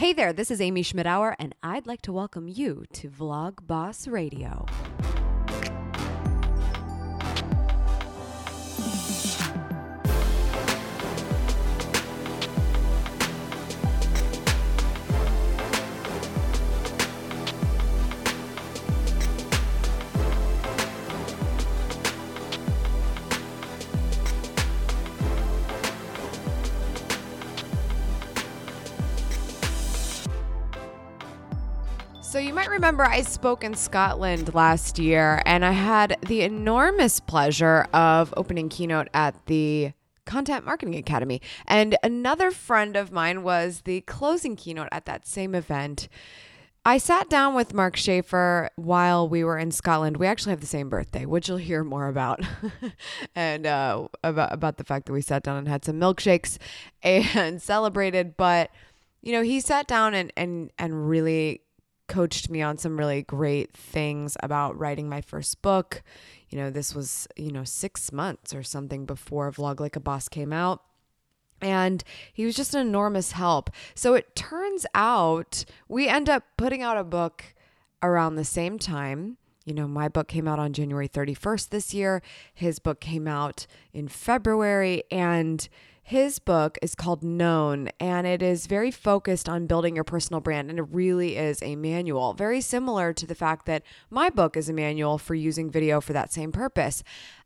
Hey there, this is Amy Schmittauer, and I'd like to welcome you to Vlog Boss Radio. Remember I spoke in Scotland last year, and I had the enormous pleasure of opening keynote at the Content Marketing Academy. And another friend of mine was the closing keynote at that same event. I sat down with Mark Schaefer while we were in Scotland. We actually have the same birthday, which you'll hear more about, and uh, about about the fact that we sat down and had some milkshakes and celebrated. But you know, he sat down and and and really coached me on some really great things about writing my first book. You know, this was, you know, six months or something before Vlog Like a Boss came out. And he was just an enormous help. So it turns out we end up putting out a book around the same time. You know, my book came out on January 31st this year. His book came out in February. And his book is called Known, and it is very focused on building your personal brand. And it really is a manual, very similar to the fact that my book is a manual for using video for that same purpose.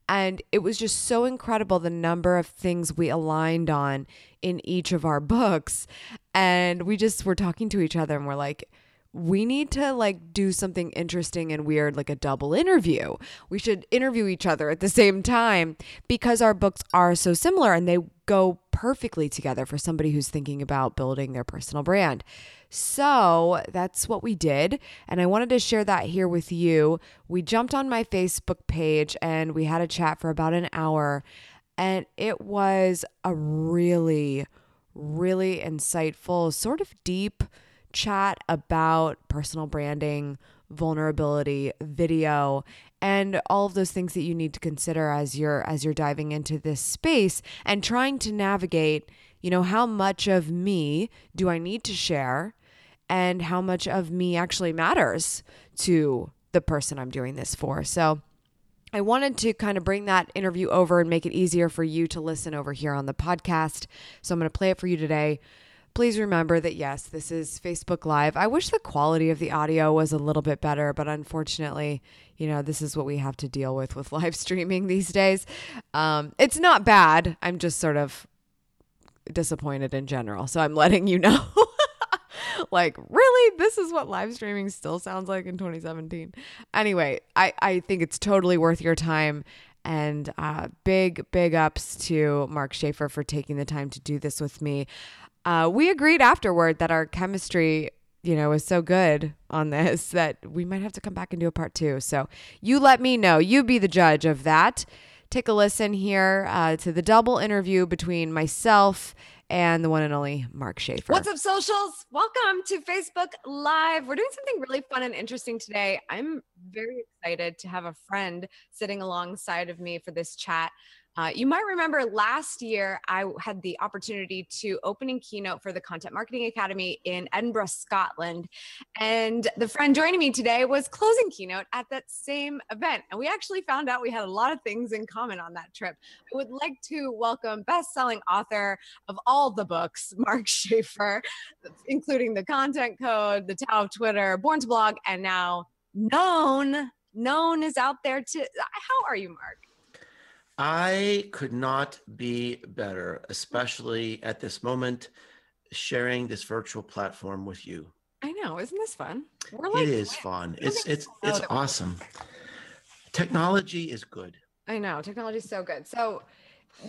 And it was just so incredible the number of things we aligned on in each of our books. And we just were talking to each other and we're like, we need to like do something interesting and weird like a double interview. We should interview each other at the same time because our books are so similar and they go perfectly together for somebody who's thinking about building their personal brand. So that's what we did. And I wanted to share that here with you. We jumped on my Facebook page and we had a chat for about an hour. And it was a really, really insightful, sort of deep chat about personal branding, vulnerability, video, and all of those things that you need to consider as you're as you're diving into this space and trying to navigate, you know, how much of me do I need to share and how much of me actually matters to the person I'm doing this for. So, I wanted to kind of bring that interview over and make it easier for you to listen over here on the podcast. So I'm going to play it for you today. Please remember that yes, this is Facebook Live. I wish the quality of the audio was a little bit better, but unfortunately, you know, this is what we have to deal with with live streaming these days. Um, it's not bad. I'm just sort of disappointed in general. So I'm letting you know. like, really? This is what live streaming still sounds like in 2017. Anyway, I, I think it's totally worth your time. And uh, big, big ups to Mark Schaefer for taking the time to do this with me. Uh, we agreed afterward that our chemistry, you know, was so good on this that we might have to come back and do a part two. So you let me know. You be the judge of that. Take a listen here uh, to the double interview between myself and the one and only Mark Schaefer. What's up, socials? Welcome to Facebook Live. We're doing something really fun and interesting today. I'm very excited to have a friend sitting alongside of me for this chat. Uh, you might remember last year, I had the opportunity to opening keynote for the Content Marketing Academy in Edinburgh, Scotland. And the friend joining me today was closing keynote at that same event. And we actually found out we had a lot of things in common on that trip. I would like to welcome best-selling author of all the books, Mark Schaefer, including The Content Code, The Tao of Twitter, Born to Blog, and now Known. Known is out there too. How are you, Mark? I could not be better, especially at this moment, sharing this virtual platform with you. I know, isn't this fun? We're like, it is fun. It's it's it's awesome. Technology is good. I know, technology is so good. So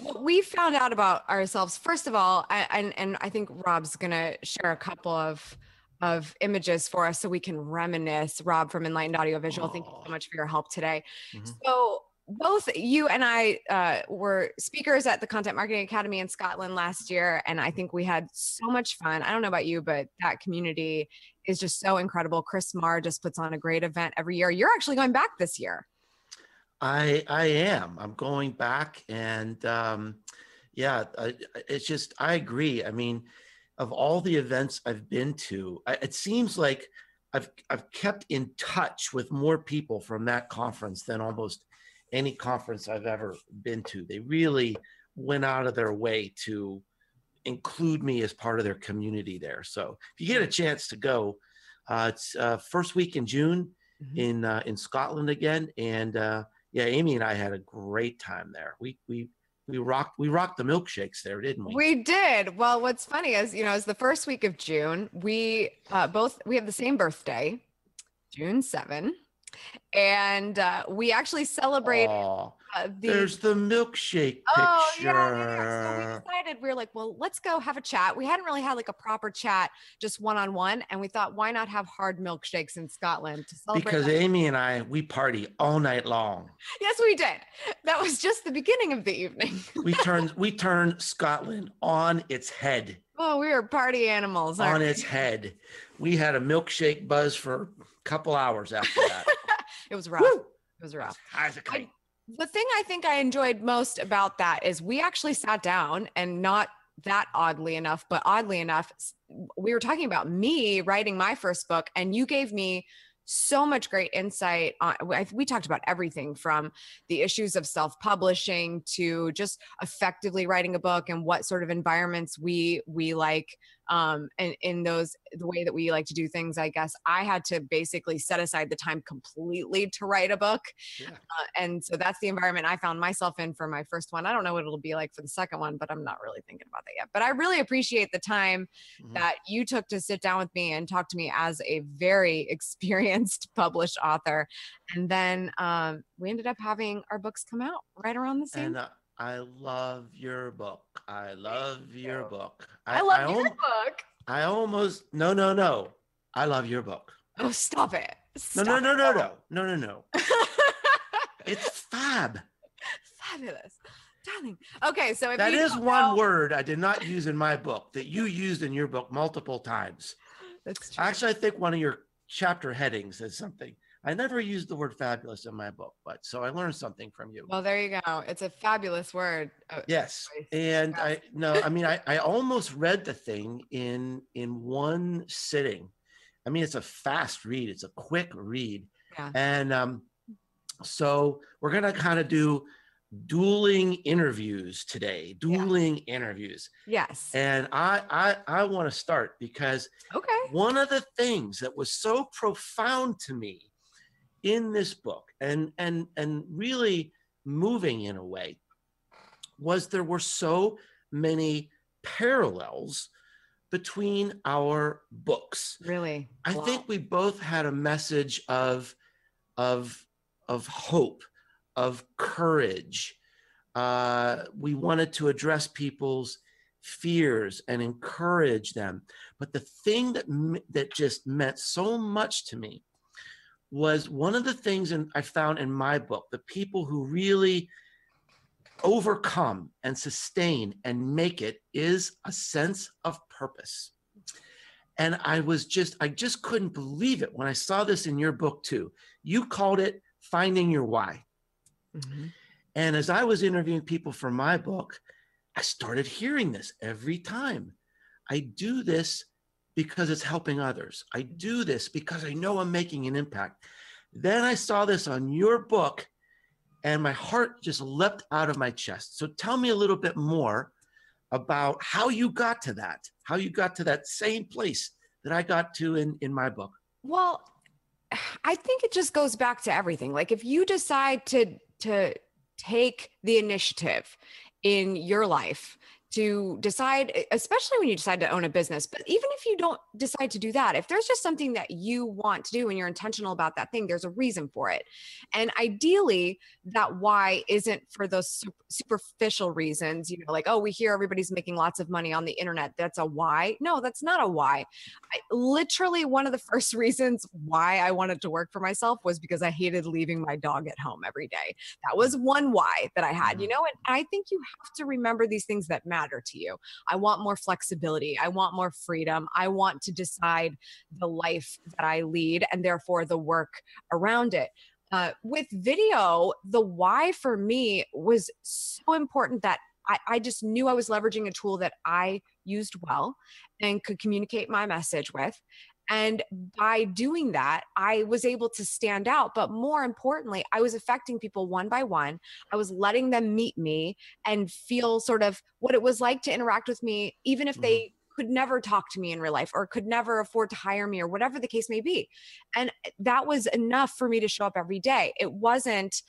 what we found out about ourselves, first of all, I, and and I think Rob's gonna share a couple of of images for us so we can reminisce. Rob from Enlightened Audiovisual, oh. thank you so much for your help today. Mm-hmm. So both you and I uh, were speakers at the Content Marketing Academy in Scotland last year, and I think we had so much fun. I don't know about you, but that community is just so incredible. Chris Marr just puts on a great event every year. You're actually going back this year. I I am. I'm going back, and um, yeah, I, it's just I agree. I mean, of all the events I've been to, I, it seems like I've I've kept in touch with more people from that conference than almost any conference I've ever been to. They really went out of their way to include me as part of their community there. So if you get a chance to go, uh, it's uh, first week in June Mhm. in uh, in Scotland again, and uh, yeah, Amy and I had a great time there. We we we rocked we rocked the milkshakes there, didn't we? We did. Well, what's funny is, you know, it's the first week of June. We uh, both we have the same birthday, June 7. And uh, we actually celebrate Aw, uh, the there's the milkshake picture. Oh yeah, yeah, yeah. So we decided we were like, well, let's go have a chat. We hadn't really had like a proper chat, just one on one, and we thought, why not have hard milkshakes in Scotland to celebrate? because that? Amy and I we party all night long. yes, we did. That was just the beginning of the evening. We turned we turned Scotland on its head. oh, we were party animals. on we? its head. We had a milkshake buzz for a couple hours after that. It was rough. Woo! It was rough. High as a kite. the thing I think I enjoyed most about that is we actually sat down and not that oddly enough, but oddly enough, we were talking about me writing my first book, and you gave me so much great insight on we talked about everything from the issues of self-publishing to just effectively writing a book and what sort of environments we we like um and in those the way that we like to do things i guess i had to basically set aside the time completely to write a book Yeah. uh, and so that's the environment I found myself in for my first one. I don't know what it'll be like for the second one, but I'm not really thinking about that yet. But I really appreciate the time Mhm. that you took to sit down with me and talk to me as a very experienced published author. And then um, we ended up having our books come out right around the same. And uh, I love your book. I love your book. I, love your al- book. I almost no no no. I love your book. Oh, stop it. No Stop no no it. no no no no no. It's fab. Fabulous. Darling. Okay, so if That is one know- word I did not use in my book that you used in your book multiple times. That's true. Actually, I think one of your chapter headings is something. I never used the word fabulous in my book, but so I learned something from you. Well, there you go. It's a fabulous word. Uh, Yes, and I no, I mean I, I almost read the thing in in one sitting. I mean it's a fast read, it's a quick read, Yeah. and um, so we're gonna kind of do dueling interviews today, dueling interviews, Yes. and I I I want to start because Okay. one of the things that was so profound to me in this book and and and really moving in a way was there were so many parallels between our books Really. i Wow. think we both had a message of of of hope of courage uh, we wanted to address people's fears and encourage them but the thing that that just meant so much to me was one of the things in, i found in my book the people who really overcome and sustain and make it is a sense of purpose and i was just i just couldn't believe it when i saw this in your book too you called it finding your why Mhm. and as I was interviewing people for my book, I started hearing this every time. I do this because it's helping others. I do this because I know I'm making an impact. Then I saw this on your book and my heart just leapt out of my chest. So tell me a little bit more about how you got to that, how you got to that same place that I got to in, in my book. Well, I think it just goes back to everything. Like if you decide to to take the initiative in your life to decide especially when you decide to own a business but even if you don't decide to do that if there's just something that you want to do and you're intentional about that thing there's a reason for it. And ideally that why isn't for those superficial reasons you know like oh we hear everybody's making lots of money on the internet. That's a why? No that's not a why. I, literally one of the first reasons why I wanted to work for myself was because I hated leaving my dog at home every day. That was mm. one why that I had, you mm-hmm. know, and I think you have to remember these things that matter to you. I want more flexibility. I want more freedom. I want to decide the life that I lead and therefore the work around it. Uh, with video, the why for me was so important that I, I just knew I was leveraging a tool that I used well and could communicate my message with. And by doing that, I was able to stand out. But more importantly, I was affecting people one by one. I was letting them meet me and feel sort of what it was like to interact with me, even if mm-hmm. they could never talk to me in real life or could never afford to hire me or whatever the case may be. And that was enough for me to show up every day. It wasn't,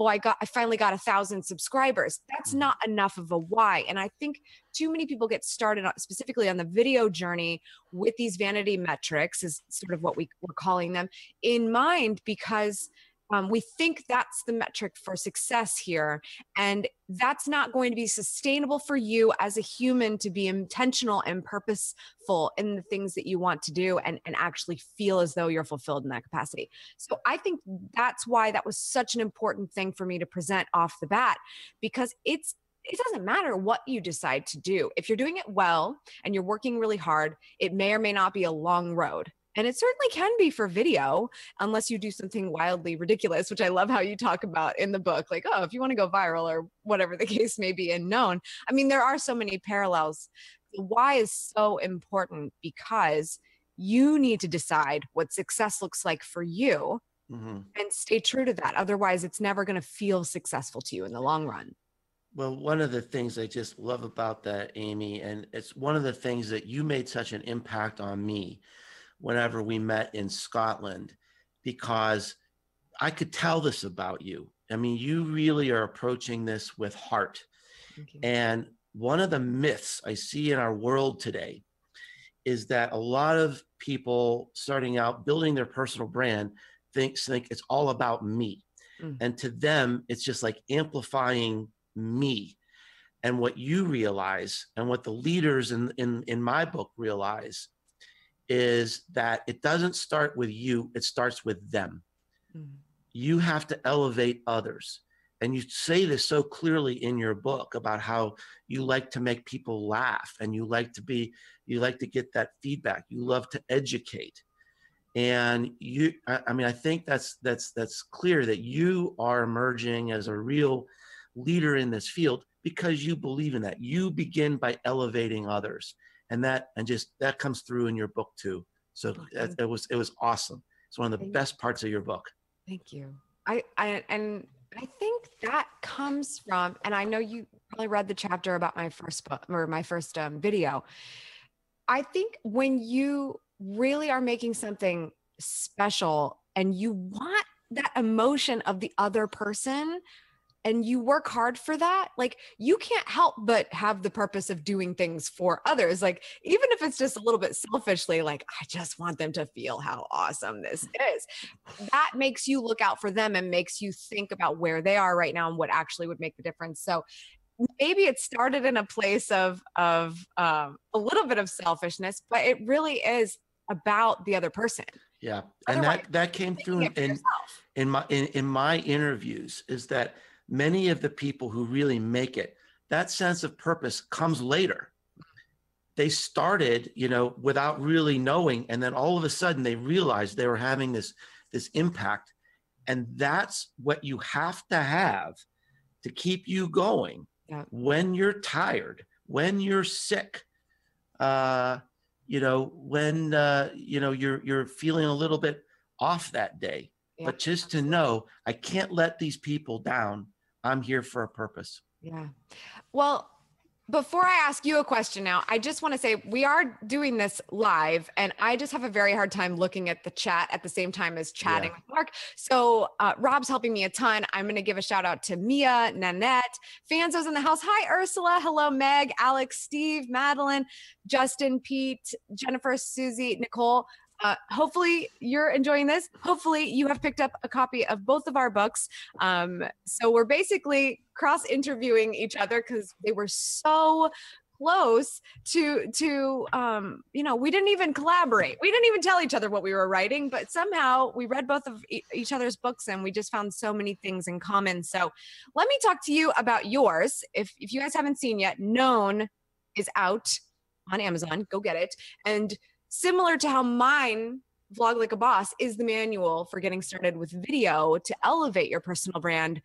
oh, I got, I finally got a thousand subscribers. That's mm-hmm. not enough of a why. And I think too many people get started on, specifically on the video journey with these vanity metrics, is sort of what we, we're calling them, in mind because um, we think that's the metric for success here. And that's not going to be sustainable for you as a human to be intentional and purposeful in the things that you want to do and, and actually feel as though you're fulfilled in that capacity. So I think that's why that was such an important thing for me to present off the bat because it's it doesn't matter what you decide to do. If you're doing it well and you're working really hard, it may or may not be a long road. And it certainly can be for video, unless you do something wildly ridiculous, which I love how you talk about in the book. Like, oh, if you want to go viral or whatever the case may be and known. I mean, there are so many parallels. The why is so important because you need to decide what success looks like for you mm-hmm. and stay true to that. Otherwise, it's never going to feel successful to you in the long run. Well, one of the things I just love about that, Amy, and it's one of the things that you made such an impact on me whenever we met in Scotland because I could tell this about you. I mean, you really are approaching this with heart. And one of the myths I see in our world today is that a lot of people starting out building their personal brand thinks think it's all about me. Mm. And to them, it's just like amplifying me. And what you realize and what the leaders in, in, in my book realize is that it doesn't start with you, it starts with them. Mm-hmm. You have to elevate others. And you say this so clearly in your book about how you like to make people laugh and you like to be, you like to get that feedback. You love to educate. And you, I, I mean, I think that's that's that's clear that you are emerging as a real leader in this field because you believe in that. You begin by elevating others and that and just that comes through in your book too so it, it was it was awesome it's one of the Thank best parts of your book Thank you. I, I and I think that comes from, and I know you probably read the chapter about my first book or my first um, video. I think when you really are making something special and you want that emotion of the other person and you work hard for that, like you can't help but have the purpose of doing things for others. Like, even if it's just a little bit selfishly, like, I just want them to feel how awesome this is, that makes you look out for them and makes you think about where they are right now and what actually would make the difference. So, maybe it started in a place of of um, a little bit of selfishness, but it really is about the other person. Yeah, and that that came through in in my in, in my interviews is that many of the people who really make it, that sense of purpose comes later. They started, you know, without really knowing, and then all of a sudden they realized they were having this this impact, and that's what you have to have to keep you going yeah. when you're tired, when you're sick, uh, you know, when uh, you know you're you're feeling a little bit off that day. Yeah, but just to know I can't let these people down I'm here for a purpose. Yeah. Well, before I ask you a question now, I just want to say we are doing this live, and I just have a very hard time looking at the chat at the same time as chatting yeah. with Mark. So uh, Rob's helping me a ton. I'm going to give a shout out to Mia, Nanette, Fanzo's in the house. Hi, Ursula. Hello, Meg, Alex, Steve, Madeline, Justin, Pete, Jennifer, Susie, Nicole. Uh, hopefully you're enjoying this. Hopefully you have picked up a copy of both of our books. Um, so we're basically cross interviewing each other because they were so close to to um you know we didn't even collaborate. We didn't even tell each other what we were writing but somehow we read both of e- each other's books and we just found so many things in common. So let me talk to you about yours. If if you guys haven't seen yet known is out on amazon. Go get it. And similar to how mine vlog like a boss is the manual for getting started with video to elevate your personal brand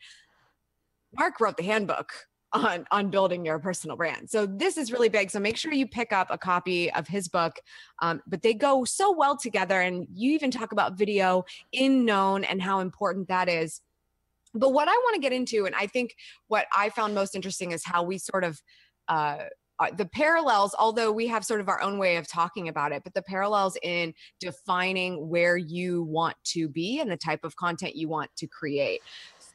mark wrote the handbook on on building your personal brand. So this is really big. So make sure you pick up a copy of his book. Um, but they go so well together, and you even talk about video in known and how important that is. But what I want to get into, and I think what I found most interesting is how we sort of uh, uh, the parallels, although we have sort of our own way of talking about it, but the parallels in defining where you want to be and the type of content you want to create.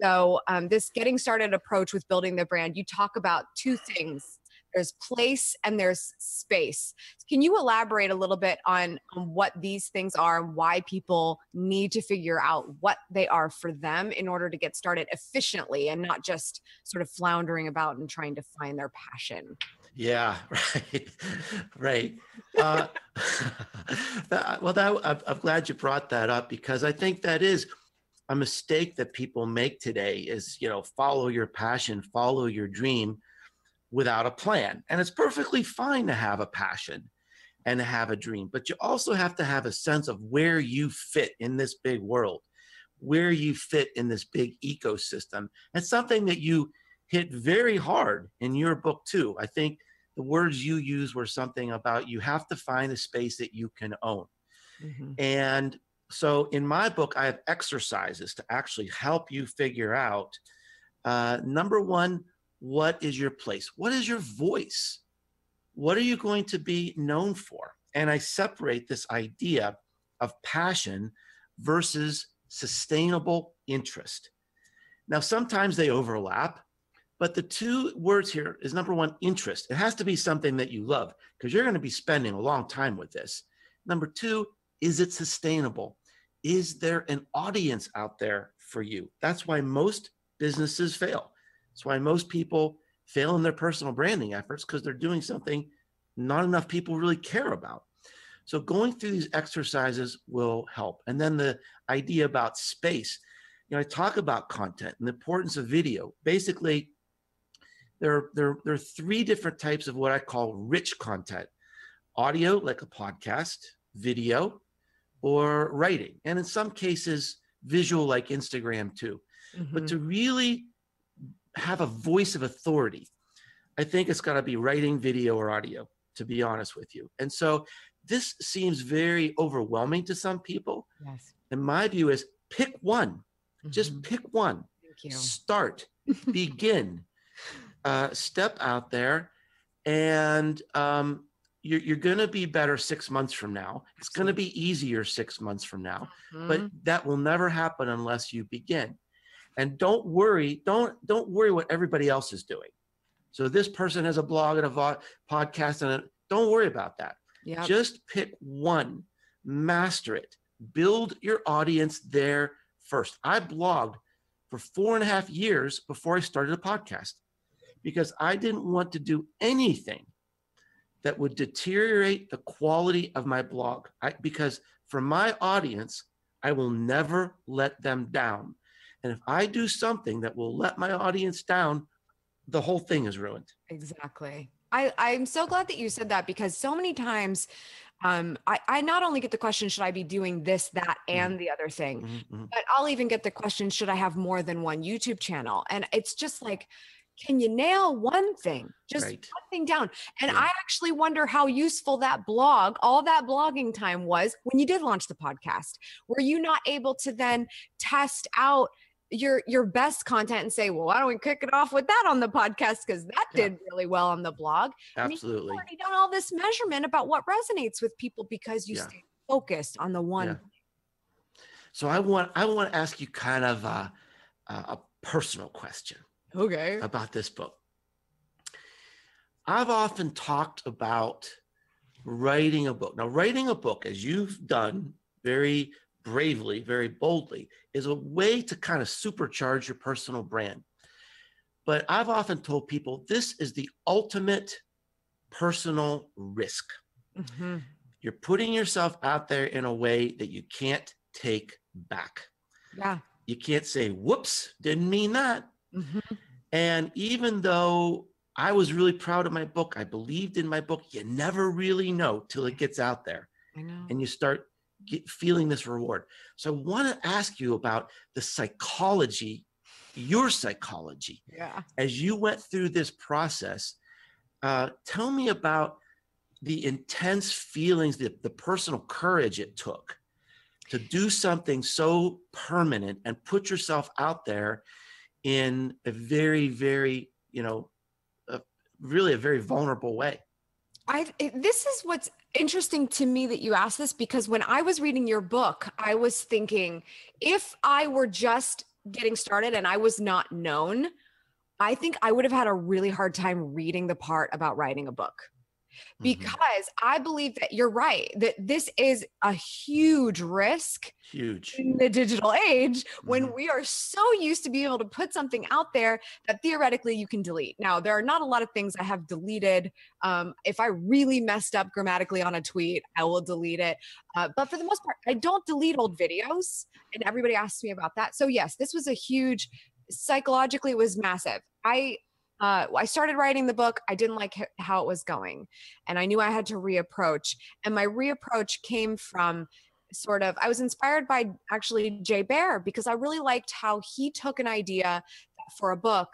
So, um, this getting started approach with building the brand, you talk about two things there's place and there's space. Can you elaborate a little bit on, on, what these things are and why people need to figure out what they are for them in order to get started efficiently and not just sort of floundering about and trying to find their passion? Yeah, right, right. Uh, well, that, I'm, I'm glad you brought that up because I think that is a mistake that people make today is you know follow your passion follow your dream without a plan and it's perfectly fine to have a passion and to have a dream but you also have to have a sense of where you fit in this big world where you fit in this big ecosystem and something that you hit very hard in your book too i think the words you use were something about you have to find a space that you can own mm-hmm. and so in my book, I have exercises to actually help you figure out uh, number one, what is your place? What is your voice? What are you going to be known for? And I separate this idea of passion versus sustainable interest. Now, sometimes they overlap, but the two words here is number one, interest. It has to be something that you love because you're going to be spending a long time with this. Number two, is it sustainable? is there an audience out there for you? That's why most businesses fail. That's why most people fail in their personal branding efforts because they're doing something not enough people really care about. So going through these exercises will help. And then the idea about space. You know, I talk about content and the importance of video. Basically, there, there, there are three different types of what I call rich content audio, like a podcast, video, or writing, and in some cases, visual like Instagram too. Mm-hmm. But to really have a voice of authority, I think it's got to be writing, video, or audio, to be honest with you. And so this seems very overwhelming to some people. Yes. And my view is pick one, mm-hmm. just pick one. Start, begin, uh, step out there and um, you're, you're going to be better six months from now. It's going to be easier six months from now, mm-hmm. but that will never happen unless you begin. And don't worry, don't don't worry what everybody else is doing. So this person has a blog and a vo- podcast, and a, don't worry about that. Yep. Just pick one, master it, build your audience there first. I blogged for four and a half years before I started a podcast because I didn't want to do anything that would deteriorate the quality of my blog I, because for my audience, I will never let them down. And if I do something that will let my audience down, the whole thing is ruined. Exactly. I, I'm so glad that you said that because so many times um, I, I not only get the question, should I be doing this, that, mm-hmm. and the other thing, mm-hmm. but I'll even get the question, should I have more than one YouTube channel? And it's just like, can you nail one thing just right. one thing down and yeah. i actually wonder how useful that blog all that blogging time was when you did launch the podcast were you not able to then test out your your best content and say well why don't we kick it off with that on the podcast because that yeah. did really well on the blog absolutely I mean, already done all this measurement about what resonates with people because you yeah. stay focused on the one so i want i want to ask you kind of a, a personal question okay. about this book. I've often talked about writing a book. Now writing a book as you've done very bravely very boldly is a way to kind of supercharge your personal brand. But i've often told people this is the ultimate personal risk. Mm-hmm. you're putting yourself out there in a way that you can't take back. Yeah. You can't say whoops didn't mean that Mm-hmm. And even though I was really proud of my book, I believed in my book, you never really know till it gets out there. And you start get, feeling this reward. So I want to ask you about the psychology your psychology Yeah. as you went through this process. Uh, tell me about the intense feelings, the, the personal courage it took to do something so permanent and put yourself out there in a very, very, you know, a, really a very vulnerable way. I this is what's interesting to me that you asked this because when I was reading your book, I was thinking if I were just getting started and I was not known, I think I would have had a really hard time reading the part about writing a book Mhm. because I believe that you're right that this is a huge risk huge. in the digital age when Mhm. we are so used to be able to put something out there that theoretically you can delete. Now, there are not a lot of things I have deleted. Um, if I really messed up grammatically on a tweet, I will delete it. Uh, but for the most part, I don't delete old videos. And everybody asks me about that. So, yes, this was a huge, psychologically, it was massive. I uh, I started writing the book. I didn't like how it was going. And I knew I had to reapproach. And my reapproach came from sort of, I was inspired by actually Jay Baer because I really liked how he took an idea for a book.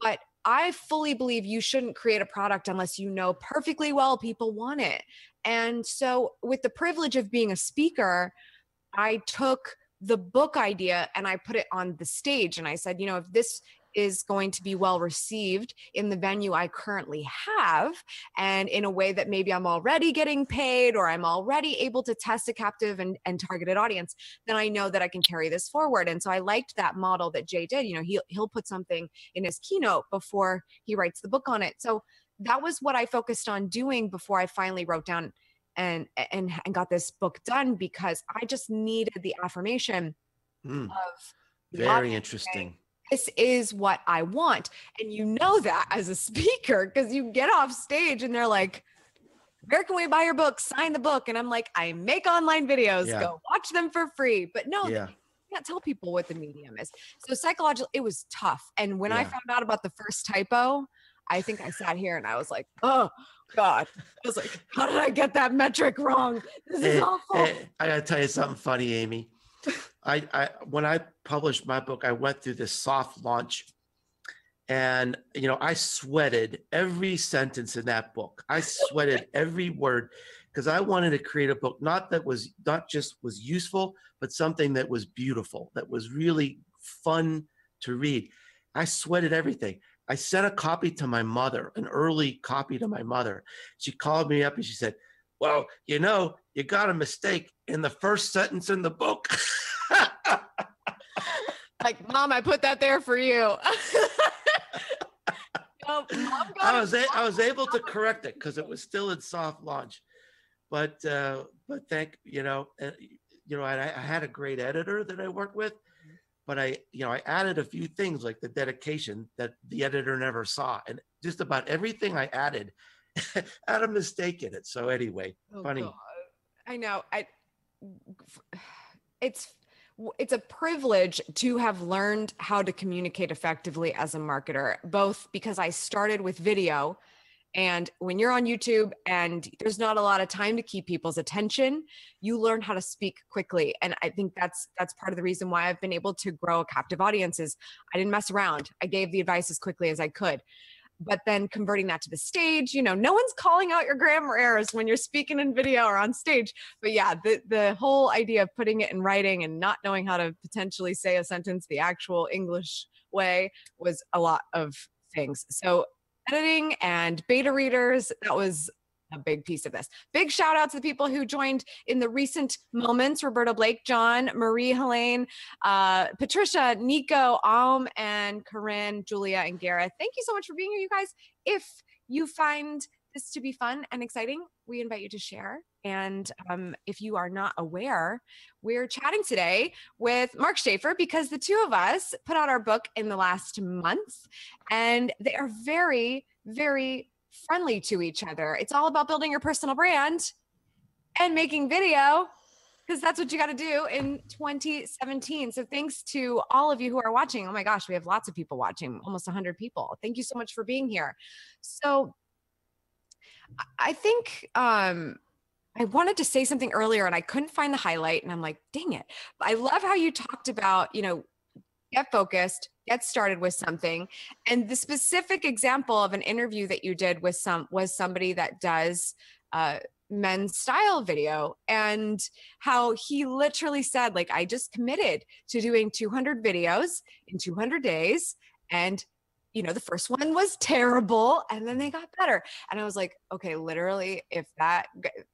But I fully believe you shouldn't create a product unless you know perfectly well people want it. And so, with the privilege of being a speaker, I took the book idea and I put it on the stage. And I said, you know, if this is going to be well received in the venue I currently have, and in a way that maybe I'm already getting paid or I'm already able to test a captive and, and targeted audience, then I know that I can carry this forward. And so I liked that model that Jay did. You know, he'll, he'll put something in his keynote before he writes the book on it. So that was what I focused on doing before I finally wrote down and and and got this book done because I just needed the affirmation Mm, of very interesting. This is what I want. And you know that as a speaker because you get off stage and they're like, where can we buy your book? Sign the book. And I'm like, I make online videos. Yeah. Go watch them for free. But no, Yeah. you can't tell people what the medium is. So psychologically, it was tough. And when I found out about the first typo, I think I sat here and I was like, oh God. I was like, how did I get that metric wrong? This is Eh, awful. eh, I gotta tell you something funny, Amy. I, I when I published my book, I went through this soft launch, and you know, I sweated every sentence in that book. I sweated every word because I wanted to create a book not that was not just was useful, but something that was beautiful, that was really fun to read. I sweated everything. I sent a copy to my mother, an early copy to my mother. She called me up and she said, Well, you know, you got a mistake in the first sentence in the book. like, mom, I put that there for you. I was a- I was able to correct it because it was still in soft launch, but uh, but thank you know uh, you know I, I had a great editor that I worked with, but I you know I added a few things like the dedication that the editor never saw, and just about everything I added had a mistake in it. So anyway, Oh, funny. God. I know. I it's it's a privilege to have learned how to communicate effectively as a marketer, both because I started with video and when you're on YouTube and there's not a lot of time to keep people's attention, you learn how to speak quickly. And I think that's that's part of the reason why I've been able to grow a captive audience is I didn't mess around. I gave the advice as quickly as I could but then converting that to the stage you know no one's calling out your grammar errors when you're speaking in video or on stage. But yeah the the whole idea of putting it in writing and not knowing how to potentially say a sentence the actual english way was a lot of things. So editing and beta readers that was a big piece of this. Big shout out to the people who joined in the recent moments Roberta Blake, John, Marie Helene, uh, Patricia, Nico, Alm, and Corinne, Julia, and Gareth. Thank you so much for being here, you guys. If you find this to be fun and exciting, we invite you to share. And um, if you are not aware, we're chatting today with Mark Schaefer because the two of us put out our book in the last month, and they are very, very friendly to each other. It's all about building your personal brand and making video because that's what you got to do in 2017. So thanks to all of you who are watching. Oh my gosh, we have lots of people watching, almost 100 people. Thank you so much for being here. So I- think um I wanted to say something earlier and I couldn't find the highlight and I'm like, dang it. I love how you talked about, you know, get focused, get started with something. And the specific example of an interview that you did with some was somebody that does uh, men's style video and how he literally said like I just committed to doing 200 videos in 200 days and you know the first one was terrible and then they got better and i was like okay literally if that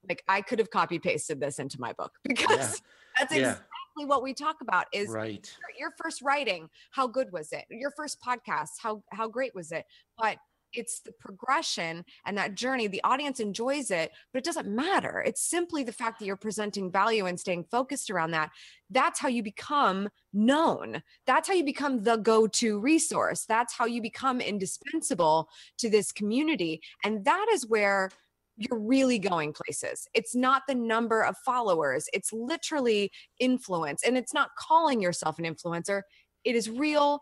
like i could have copy pasted this into my book because yeah. that's yeah. exactly what we talk about is right your first writing how good was it your first podcast how how great was it but it's the progression and that journey. The audience enjoys it, but it doesn't matter. It's simply the fact that you're presenting value and staying focused around that. That's how you become known. That's how you become the go to resource. That's how you become indispensable to this community. And that is where you're really going places. It's not the number of followers, it's literally influence. And it's not calling yourself an influencer, it is real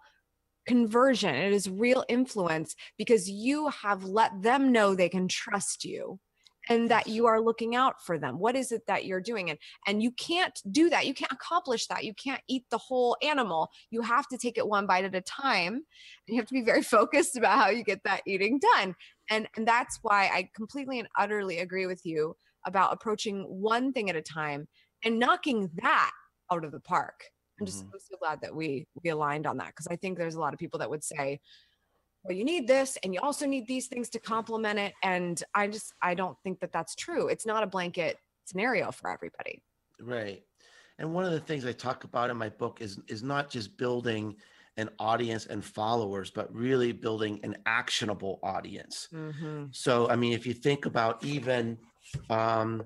conversion it is real influence because you have let them know they can trust you and that you are looking out for them what is it that you're doing and and you can't do that you can't accomplish that you can't eat the whole animal you have to take it one bite at a time you have to be very focused about how you get that eating done and and that's why i completely and utterly agree with you about approaching one thing at a time and knocking that out of the park I'm just mm-hmm. so glad that we we aligned on that because I think there's a lot of people that would say, well, you need this and you also need these things to complement it. And I just I don't think that that's true. It's not a blanket scenario for everybody. Right. And one of the things I talk about in my book is is not just building an audience and followers, but really building an actionable audience. Mm-hmm. So, I mean, if you think about even um,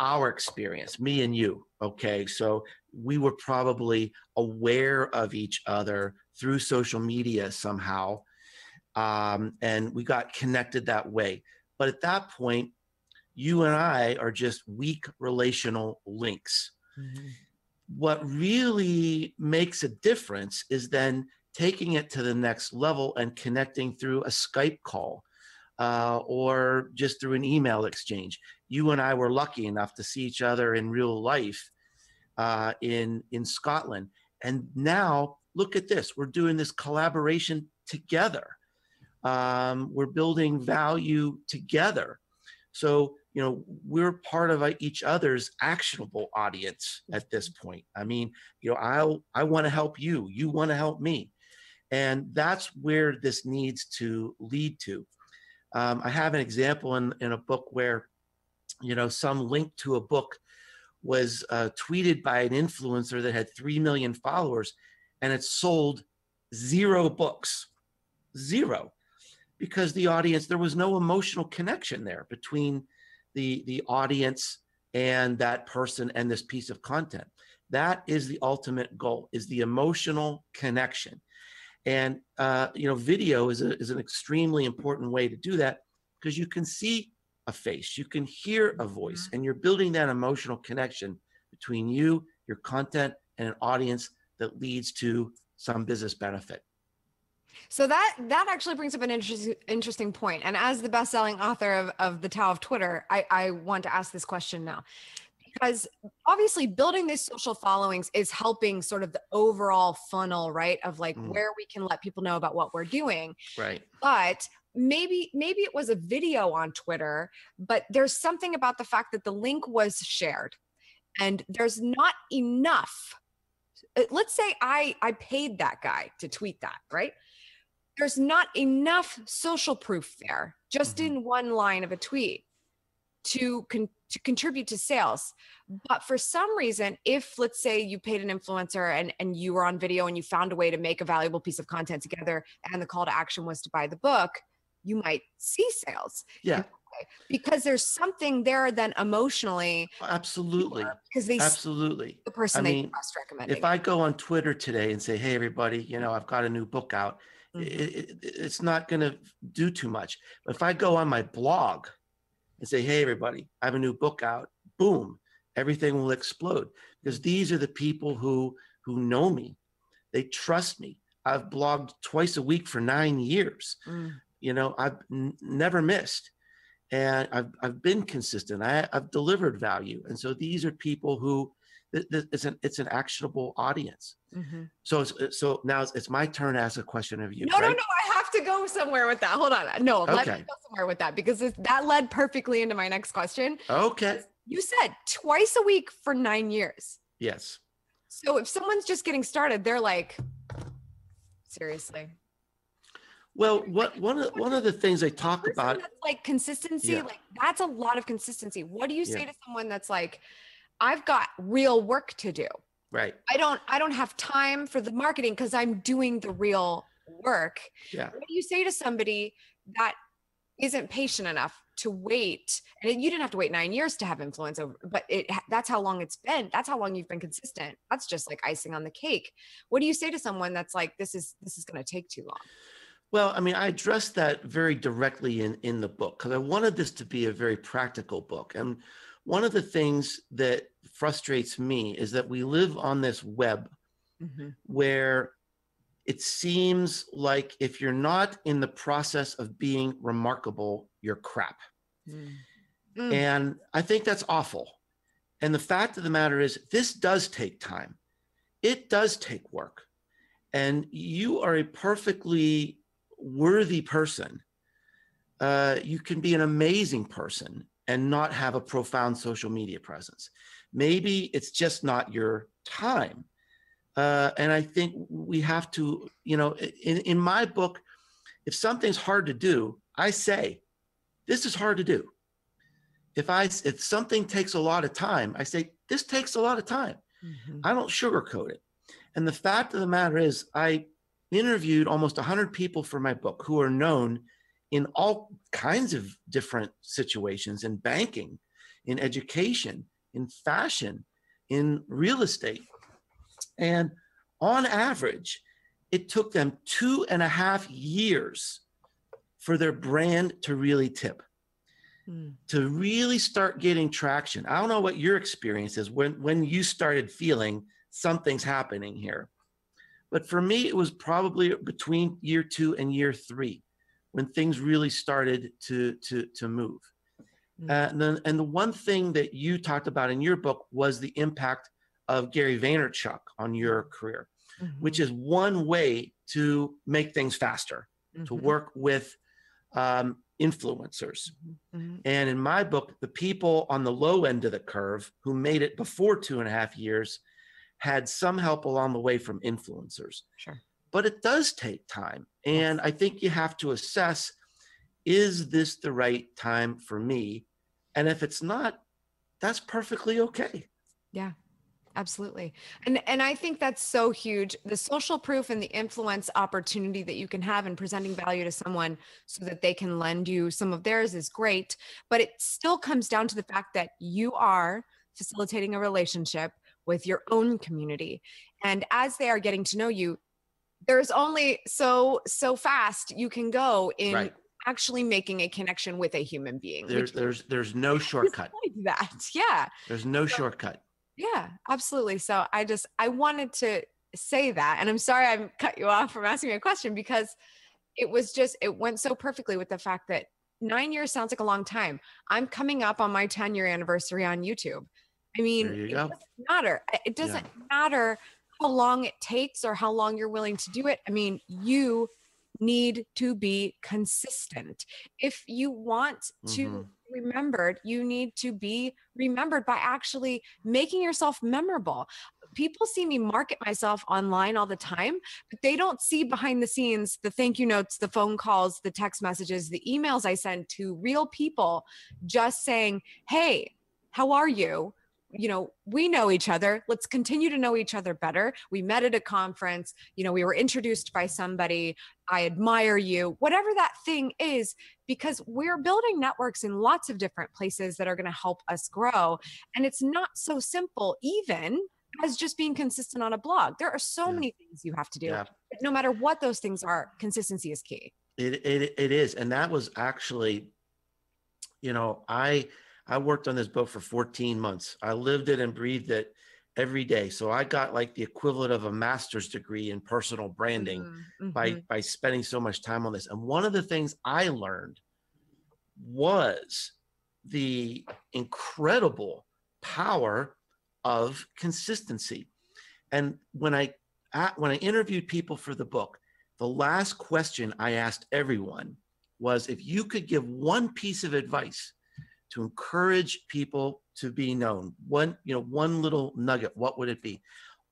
our experience, me and you, okay, so we were probably aware of each other through social media somehow. Um, and we got connected that way. But at that point, you and I are just weak relational links. Mm-hmm. What really makes a difference is then taking it to the next level and connecting through a Skype call uh, or just through an email exchange. You and I were lucky enough to see each other in real life uh, in in Scotland. And now look at this: we're doing this collaboration together. Um, we're building value together. So you know we're part of each other's actionable audience at this point. I mean, you know, I'll, I want to help you. You want to help me. And that's where this needs to lead to. Um, I have an example in, in a book where, you know, some link to a book was uh, tweeted by an influencer that had 3 million followers and it sold zero books zero because the audience there was no emotional connection there between the the audience and that person and this piece of content that is the ultimate goal is the emotional connection and uh, you know video is, a, is an extremely important way to do that because you can see a face, you can hear a voice, mm-hmm. and you're building that emotional connection between you, your content, and an audience that leads to some business benefit. So that that actually brings up an interesting interesting point. And as the best-selling author of, of the Tao of Twitter, I, I want to ask this question now. Because obviously building these social followings is helping sort of the overall funnel, right? Of like mm. where we can let people know about what we're doing. Right. But maybe maybe it was a video on twitter but there's something about the fact that the link was shared and there's not enough uh, let's say i i paid that guy to tweet that right there's not enough social proof there just mm-hmm. in one line of a tweet to con- to contribute to sales but for some reason if let's say you paid an influencer and and you were on video and you found a way to make a valuable piece of content together and the call to action was to buy the book you might see sales. Yeah. Because there's something there then emotionally. Absolutely. Because they absolutely the person I they mean, trust recommending. If I go on Twitter today and say, "Hey, everybody, you know, I've got a new book out,". It, it, it's not going to do too much. But if I go on my blog and say, "Hey, everybody, I have a new book out," boom, everything will explode because these are the people who who know me, they trust me. I've blogged twice a week for nine years. Mm you know i've n- never missed and I've, I've been consistent I, i've delivered value and so these are people who th- th- it's an it's an actionable audience. Mhm. So so now it's, my turn to ask a question of you. No, no, right? no. I have to go somewhere with that. Hold on. No, let me Okay. go somewhere with that because that led perfectly into my next question. Okay. You said twice a week for nine years. Yes. So if someone's just getting started, they're like, seriously. Well, what one of one of the things I talk about like consistency Yeah. like that's a lot of consistency what do you say Yeah. to someone that's like i've got real work to do right. i don't i don't have time for the marketing because i'm doing the real work Yeah. what do you say to somebody that isn't patient enough to wait and you didn't have to wait nine years to have influence over but it that's how long it's been that's how long you've been consistent that's just like icing on the cake what do you say to someone that's like this is this is going to take too long Well, I mean, I addressed that very directly in in the book because I wanted this to be a very practical book. And one of the things that frustrates me is that we live on this web where it seems like if you're not in the process of being remarkable, you're crap. Mm. And I think that's awful. And the fact of the matter is, this does take time. It does take work. And you are a perfectly worthy person. Uh, you can be an amazing person and not have a profound social media presence. Maybe it's just not your time. Uh, and I think we have to, you know, in, in my book, if something's hard to do, I say, this is hard to do if I if something takes a lot of time, I say this takes a lot of time. Mhm. I don't sugarcoat it. And the fact of the matter is, I interviewed almost 100 people for my book who are known in all kinds of different situations in banking, in education, in fashion, in real estate. And on average, it took them two and a half years for their brand to really tip Mm. to really start getting traction. I don't know what your experience is when when you started feeling something's happening here. But for me, it was probably between year two and year three when things really started to to to move. Mm. Uh, and then, and the one thing that you talked about in your book was the impact of Gary Vaynerchuk on your career, which is one way to make things faster, to Mhm. work with um, influencers. Mhm. And in my book, the people on the low end of the curve who made it before two and a half years had some help along the way from influencers. Sure. But it does take time. And I think you have to assess is this the right time for me? And if it's not, that's perfectly okay. Yeah absolutely. And and I think that's so huge. The social proof and the influence opportunity that you can have in presenting value to someone so that they can lend you some of theirs is great, but it still comes down to the fact that you are facilitating a relationship with your own community. And as they are getting to know you, there's only so so fast you can go in Right. actually making a connection with a human being. There's there's there's no shortcut. like that. Yeah. There's no shortcut. Yeah, absolutely. So I just I wanted to say that and I'm sorry I cut you off from asking me a question because it was just it went so perfectly with the fact that 9 years sounds like a long time. I'm coming up on my 10 year anniversary on YouTube. I mean, it doesn't matter. It doesn't matter how long it takes or how long you're willing to do it. I mean, you need to be consistent. If you want to Mhm. be remembered, you need to be remembered by actually making yourself memorable. People see me market myself online all the time, but they don't see behind the scenes the thank you notes, the phone calls, the text messages, the emails I send to real people just saying, Hey, how are you? You know, we know each other. Let's continue to know each other better. We met at a conference. You know, we were introduced by somebody. I admire you, whatever that thing is, because we're building networks in lots of different places that are going to help us grow. And it's not so simple, even as just being consistent on a blog. There are so Yeah. many things you have to do. Yeah. No matter what those things are, consistency is key. It, it it is, and that was actually, you know, I I worked on this book for 14 months. I lived it and breathed it every day. So I got like the equivalent of a master's degree in personal branding Mhm, by mhm. by spending so much time on this. And one of the things I learned was the incredible power of consistency. And when I when I interviewed people for the book, the last question I asked everyone was if you could give one piece of advice to encourage people to be known, one, you know, one little nugget, what would it be?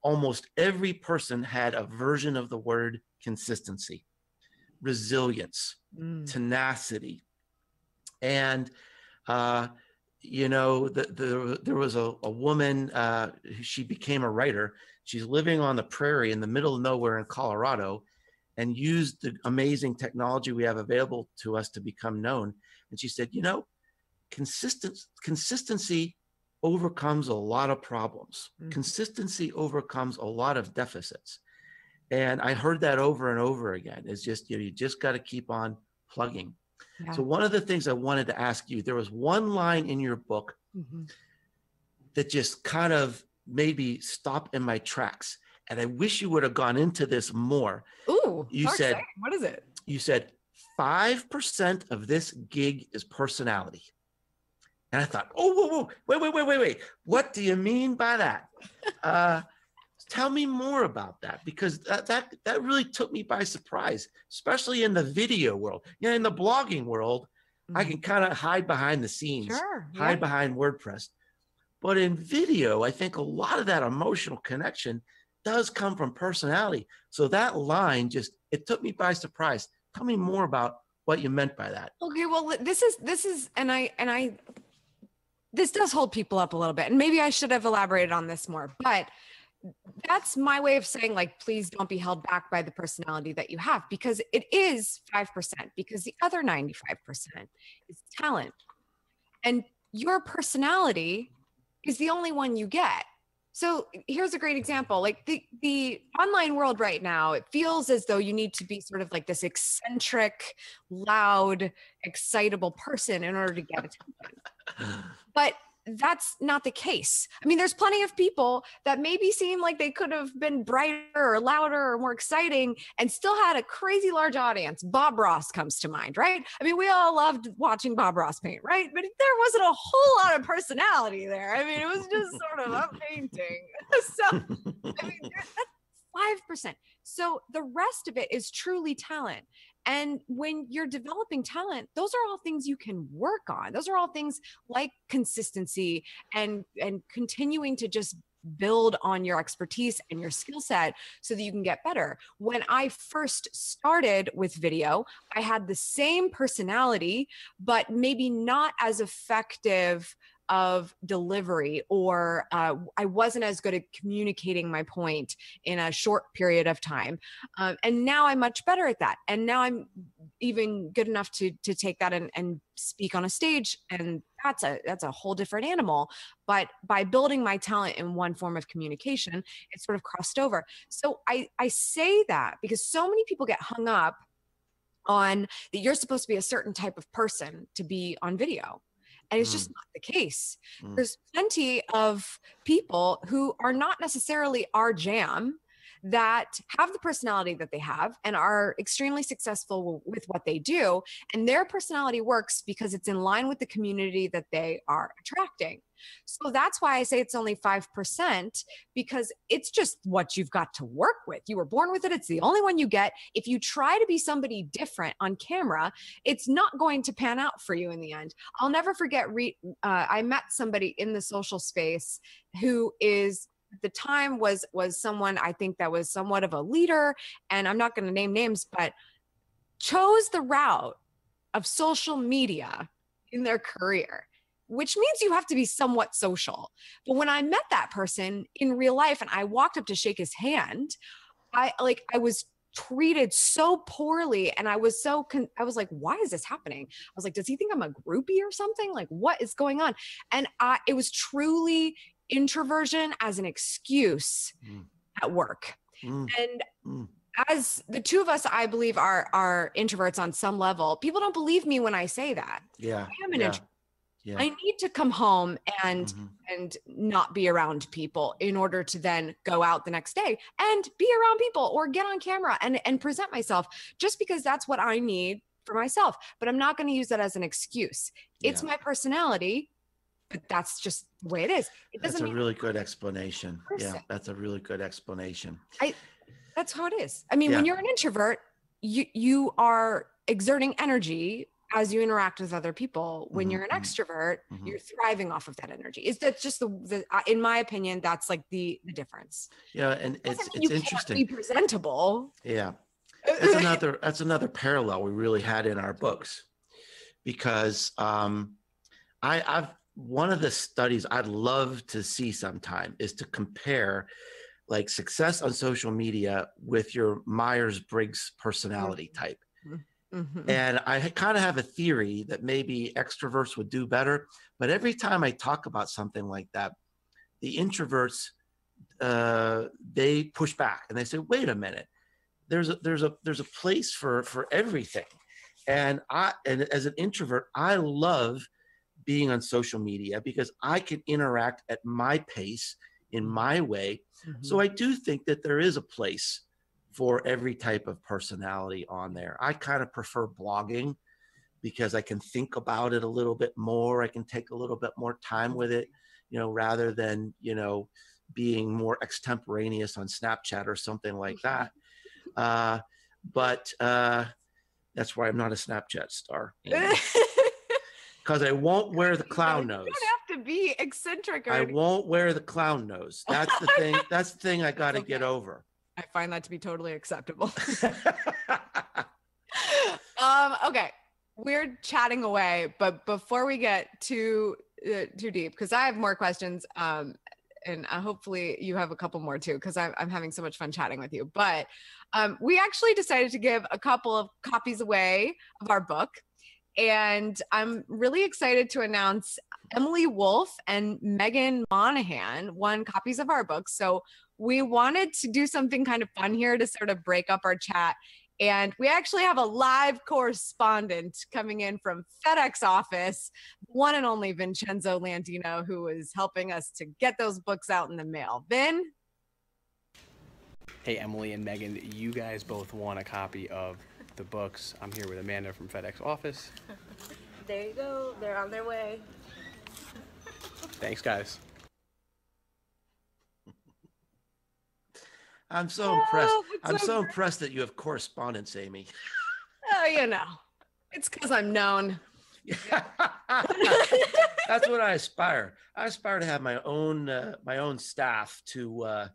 Almost every person had a version of the word consistency, resilience, mm. tenacity. And uh, you know, the, the, there was a, a woman, uh, she became a writer. She's living on the prairie in the middle of nowhere in Colorado and used the amazing technology we have available to us to become known. And she said, you know, consistent, consistency overcomes a lot of problems. Mm-hmm. Consistency overcomes a lot of deficits. And I heard that over and over again. It's just, you know, you just got to keep on plugging. Yeah. So one of the things I wanted to ask you, there was one line in your book mm-hmm. that just kind of made me stop in my tracks. And I wish you would have gone into this more. Ooh, you said, exciting. what is it? You said 5% of this gig is personality. And I thought, oh, whoa, whoa, wait, wait, wait, wait, wait. What do you mean by that? Uh, tell me more about that because that, that that really took me by surprise, especially in the video world. You know, in the blogging world, mm-hmm. I can kind of hide behind the scenes, sure, hide yeah. behind WordPress. But in video, I think a lot of that emotional connection does come from personality. So that line just it took me by surprise. Tell me more about what you meant by that. Okay, well this is this is and I and I this does hold people up a little bit. And maybe I should have elaborated on this more, but that's my way of saying like please don't be held back by the personality that you have because it is 5% because the other 95% is talent and your personality is the only one you get so here's a great example like the the online world right now it feels as though you need to be sort of like this eccentric loud excitable person in order to get attention. But that's not the case. I mean, there's plenty of people that maybe seem like they could have been brighter or louder or more exciting and still had a crazy large audience. Bob Ross comes to mind, right? I mean, we all loved watching Bob Ross paint, right? But there wasn't a whole lot of personality there. I mean, it was just sort of a painting. so, I mean, that's 5%. So the rest of it is truly talent. And when you're developing talent, those are all things you can work on. Those are all things like consistency and and continuing to just build on your expertise and your skill set so that you can get better. When I first started with video, I had the same personality, but maybe not as effective of delivery or uh, i wasn't as good at communicating my point in a short period of time um, and now i'm much better at that and now i'm even good enough to to take that and, and speak on a stage and that's a that's a whole different animal but by building my talent in one form of communication it sort of crossed over. So i i say that because so many people get hung up on that you're supposed to be a certain type of person to be on video and it's mm. just not the case. Mm. There's plenty of people who are not necessarily our jam that have the personality that they have and are extremely successful with what they do. And their personality works because it's in line with the community that they are attracting. So that's why I say it's only 5% because it's just what you've got to work with. You were born with it, it's the only one you get. If you try to be somebody different on camera, it's not going to pan out for you in the end. I'll never forget, re- uh, I met somebody in the social space who is the time was was someone I think that was somewhat of a leader and I'm not going to name names but chose the route of social media in their career which means you have to be somewhat social. But when I met that person in real life and I walked up to shake his hand, I like I was treated so poorly and I was so con- I was like why is this happening? I was like does he think I'm a groupie or something? Like what is going on? And I it was truly introversion as an excuse mm. at work. Mm. And mm as the two of us i believe are are introverts on some level people don't believe me when i say that yeah i am an yeah. introvert yeah. I need to come home and mm-hmm. and not be around people in order to then go out the next day and be around people or get on camera and and present myself just because that's what I need for myself. But I'm not going to use that as an excuse. It's yeah. my personality but that's just the way it is. It That's doesn't That's a really good explanation. Yeah, that's a really good explanation. I. that's how it is. I mean, when you're an introvert, you you are exerting energy as you interact with other people. When Mhm, you're an mhm, extrovert, mhm. you're thriving off of that energy. Is that just the, the uh, in my opinion, that's like the the difference. Yeah, and it's it's you interesting. Be presentable. Yeah. that's another that's another parallel we really had in our books because um i i've one of the studies i'd love to see sometime is to compare like success on social media with your myers-briggs personality type. Mhm. and i kind of have a theory that maybe extroverts would do better but every time i talk about something like that the introverts uh, they push back and they say wait a minute. There's a there's a there's a place for for everything. And i and as an introvert i love being on social media because i can interact at my pace in my way. So i do think that there is a place for every type of personality on there. I kind of prefer blogging because i can think about it a little bit more. I can take a little bit more time with it you know rather than you know being more extemporaneous on snapchat or something like that. Uh, but uh, that's why I'm not a Snapchat star because I won't wear the clown You nose. don't have to be eccentric. Or I won't wear the clown nose. That's the thing. That's the thing I got to get over. I find that to be totally acceptable. um, okay, we're chatting away, but before we get too uh, too deep, because I have more questions, um, and uh, hopefully you have a couple more too, because I'm I'm having so much fun chatting with you. But um, we actually decided to give a couple of copies away of our book, and I'm really excited to announce Emily Wolf and Megan Monahan won copies of our book. So we wanted to do something kind of fun here to sort of break up our chat. And we actually have a live correspondent coming in from FedEx office, one and only Vincenzo Landino, who is helping us to get those books out in the mail. Vin, Hey, Emily and Megan, you guys both won a copy of the books. I'm here with Amanda from FedEx office. There you go. They're on their way. Thanks, guys. I'm so impressed. Oh, it's I'm so so great. impressed that you have correspondence, Amy. oh, you know, it's because I'm known. That's what I aspire. I aspire to have my own uh, my own staff to uh,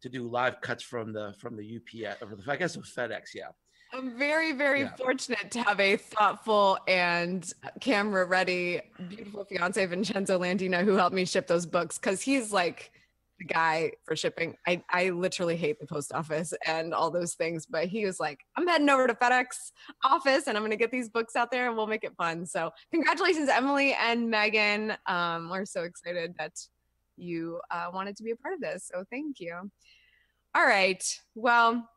to do live cuts from the from the UPS or the, I guess it was FedEx. Yeah. I'm very, very Yeah. fortunate to have a thoughtful and camera ready, beautiful fiance, Vincenzo Landino, who helped me ship those books because he's like the guy for shipping. I, I literally hate the post office and all those things, but he was like, I'm heading over to FedEx office and I'm going to get these books out there and we'll make it fun. So, congratulations, Emily and Megan. Um, we're so excited that you uh, wanted to be a part of this. So, thank you. All right. Well,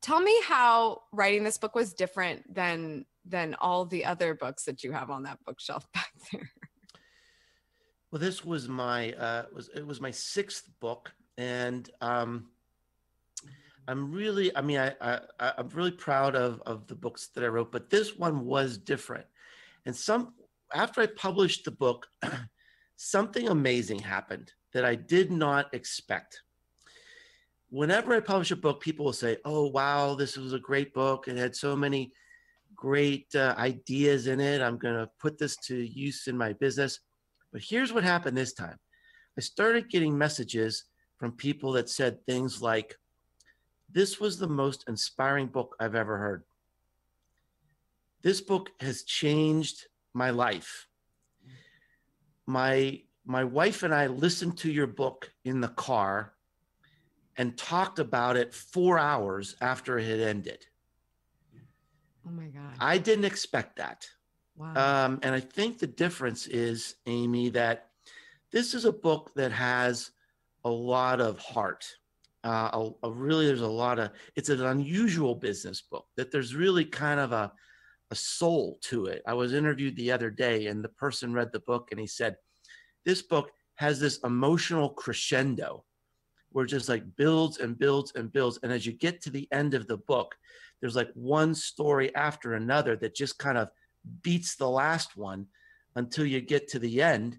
tell me how writing this book was different than than all the other books that you have on that bookshelf back there. Well, this was my uh, was it was my sixth book, and um, I'm really, I mean, I, I I'm really proud of of the books that I wrote, but this one was different. And some after I published the book, something amazing happened that I did not expect. Whenever I publish a book, people will say, "Oh, wow, this was a great book. It had so many great uh, ideas in it. I'm going to put this to use in my business." But here's what happened this time. I started getting messages from people that said things like, This was the most inspiring book I've ever heard. This book has changed my life. My my wife and I listened to your book in the car and talked about it 4 hours after it had ended. Oh my god! I didn't expect that. wow. Um, and I think the difference is, Amy, that this is a book that has a lot of heart. Uh, a, a really, there's a lot of. It's an unusual business book that there's really kind of a a soul to it. I was interviewed the other day, and the person read the book, and he said, "This book has this emotional crescendo, where just like builds and builds and builds, and as you get to the end of the book, there's like one story after another that just kind of beats the last one until you get to the end.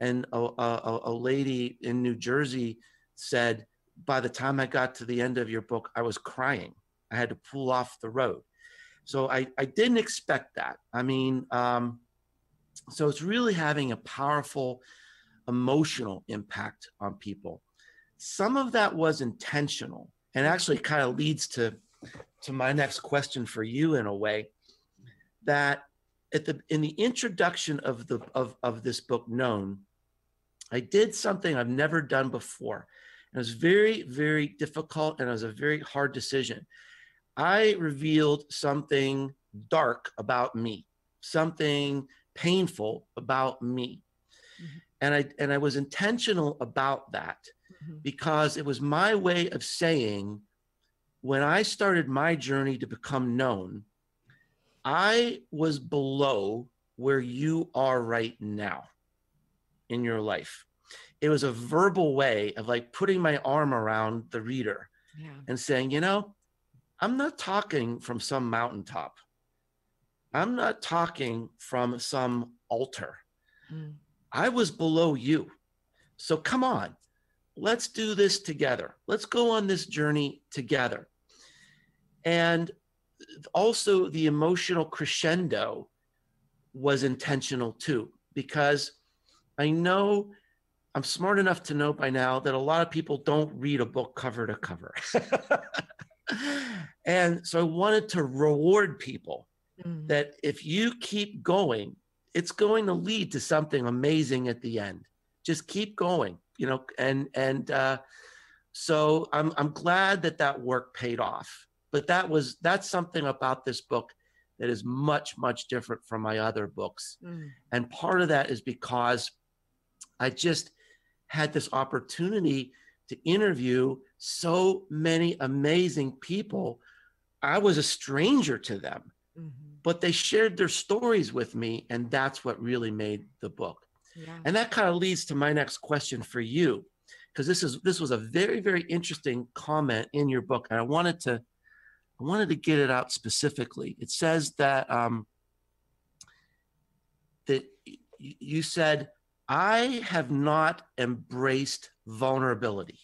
And a, a, a lady in New Jersey said, by the time I got to the end of your book, I was crying. I had to pull off the road. So I, I didn't expect that. I mean, um, so it's really having a powerful emotional impact on people. Some of that was intentional. And actually kind of leads to to my next question for you in a way that at the in the introduction of the of, of this book known i did something i've never done before. And it was very very difficult and it was a very hard decision. I revealed something dark about me something painful about me. Mm-hmm. and i and i was intentional about that mm-hmm. because it was my way of saying when I started my journey to become known, I was below where you are right now in your life. It was a verbal way of like putting my arm around the reader yeah. and saying, you know, I'm not talking from some mountaintop. I'm not talking from some altar. Mm. I was below you. So come on, let's do this together. Let's go on this journey together. And also, the emotional crescendo was intentional too, because I know I'm smart enough to know by now that a lot of people don't read a book cover to cover. and so I wanted to reward people mm. that if you keep going, it's going to lead to something amazing at the end. Just keep going you know, and and uh, so I'm I'm glad that that work paid off. But that was that's something about this book that is much much different from my other books, mm. and part of that is because I just had this opportunity to interview so many amazing people. I was a stranger to them, mm-hmm. but they shared their stories with me, and that's what really made the book. And that kind of leads to my next question for you, because this is this was a very very interesting comment in your book, and I wanted to I wanted to get it out specifically. It says that um, that you said I have not embraced vulnerability.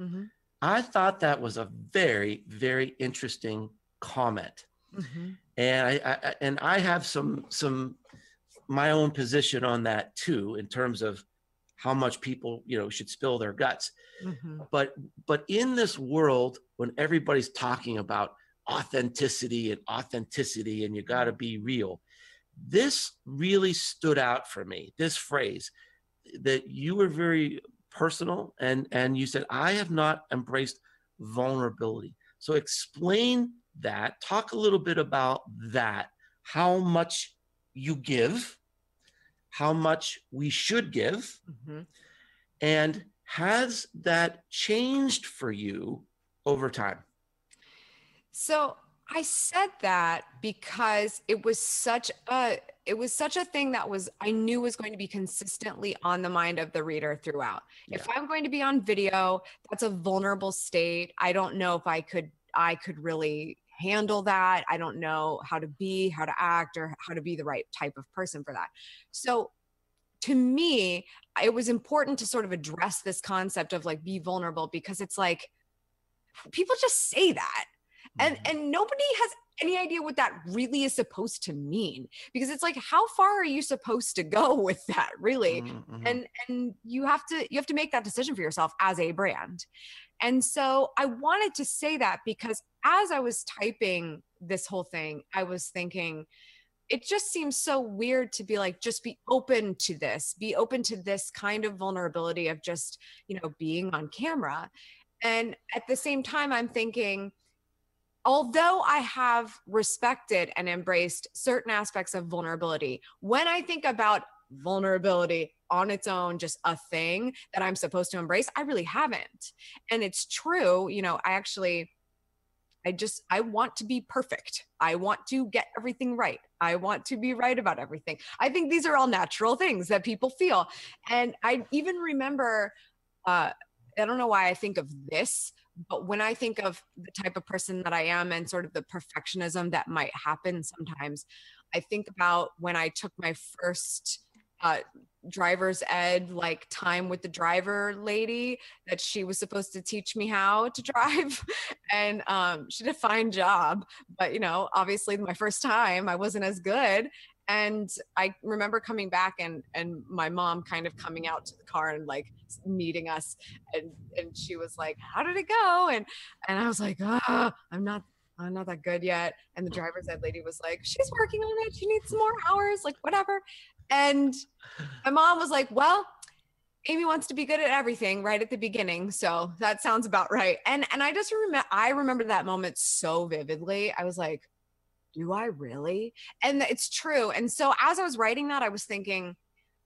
Mm-hmm. I thought that was a very very interesting comment. Mm-hmm. And I, I, and I have some some my own position on that too, in terms of how much people you know should spill their guts. Mm-hmm. But but in this world, when everybody's talking about authenticity and authenticity, and you got to be real, this really stood out for me. This phrase that you were very personal and and you said I have not embraced vulnerability. So explain that. Talk a little bit about that. How much you give how much we should give. Mm-hmm. And has that changed for you over time? So I said that because it was such a it was such a thing that was I knew was going to be consistently on the mind of the reader throughout. Yeah. If I'm going to be on video, that's a vulnerable state. I don't know if I could I could really handle that. I don't know how to be, how to act, or how to be the right type of person for that. So to me, it was important to sort of address this concept of like be vulnerable because it's like people just say that. And mm-hmm. and nobody has any idea what that really is supposed to mean because it's like how far are you supposed to go with that really mm-hmm. and and you have to you have to make that decision for yourself as a brand and so I wanted to say that because as I was typing this whole thing, I was thinking, it just seems so weird to be like, just be open to this, be open to this kind of vulnerability of just, you know, being on camera. And at the same time, I'm thinking, although I have respected and embraced certain aspects of vulnerability, when I think about vulnerability on its own just a thing that I'm supposed to embrace. I really haven't. And it's true, you know, I actually I just I want to be perfect. I want to get everything right. I want to be right about everything. I think these are all natural things that people feel. And I even remember uh I don't know why I think of this, but when I think of the type of person that I am and sort of the perfectionism that might happen sometimes, I think about when I took my first uh, driver's ed like time with the driver lady that she was supposed to teach me how to drive and um, she did a fine job but you know obviously my first time i wasn't as good and i remember coming back and and my mom kind of coming out to the car and like meeting us and and she was like how did it go and and i was like ah i'm not I'm not that good yet. And the driver's ed lady was like, she's working on it. She needs some more hours, like whatever. And my mom was like, well, Amy wants to be good at everything right at the beginning. So that sounds about right. And and I just remember I remember that moment so vividly. I was like, do I really? And it's true. And so as I was writing that, I was thinking,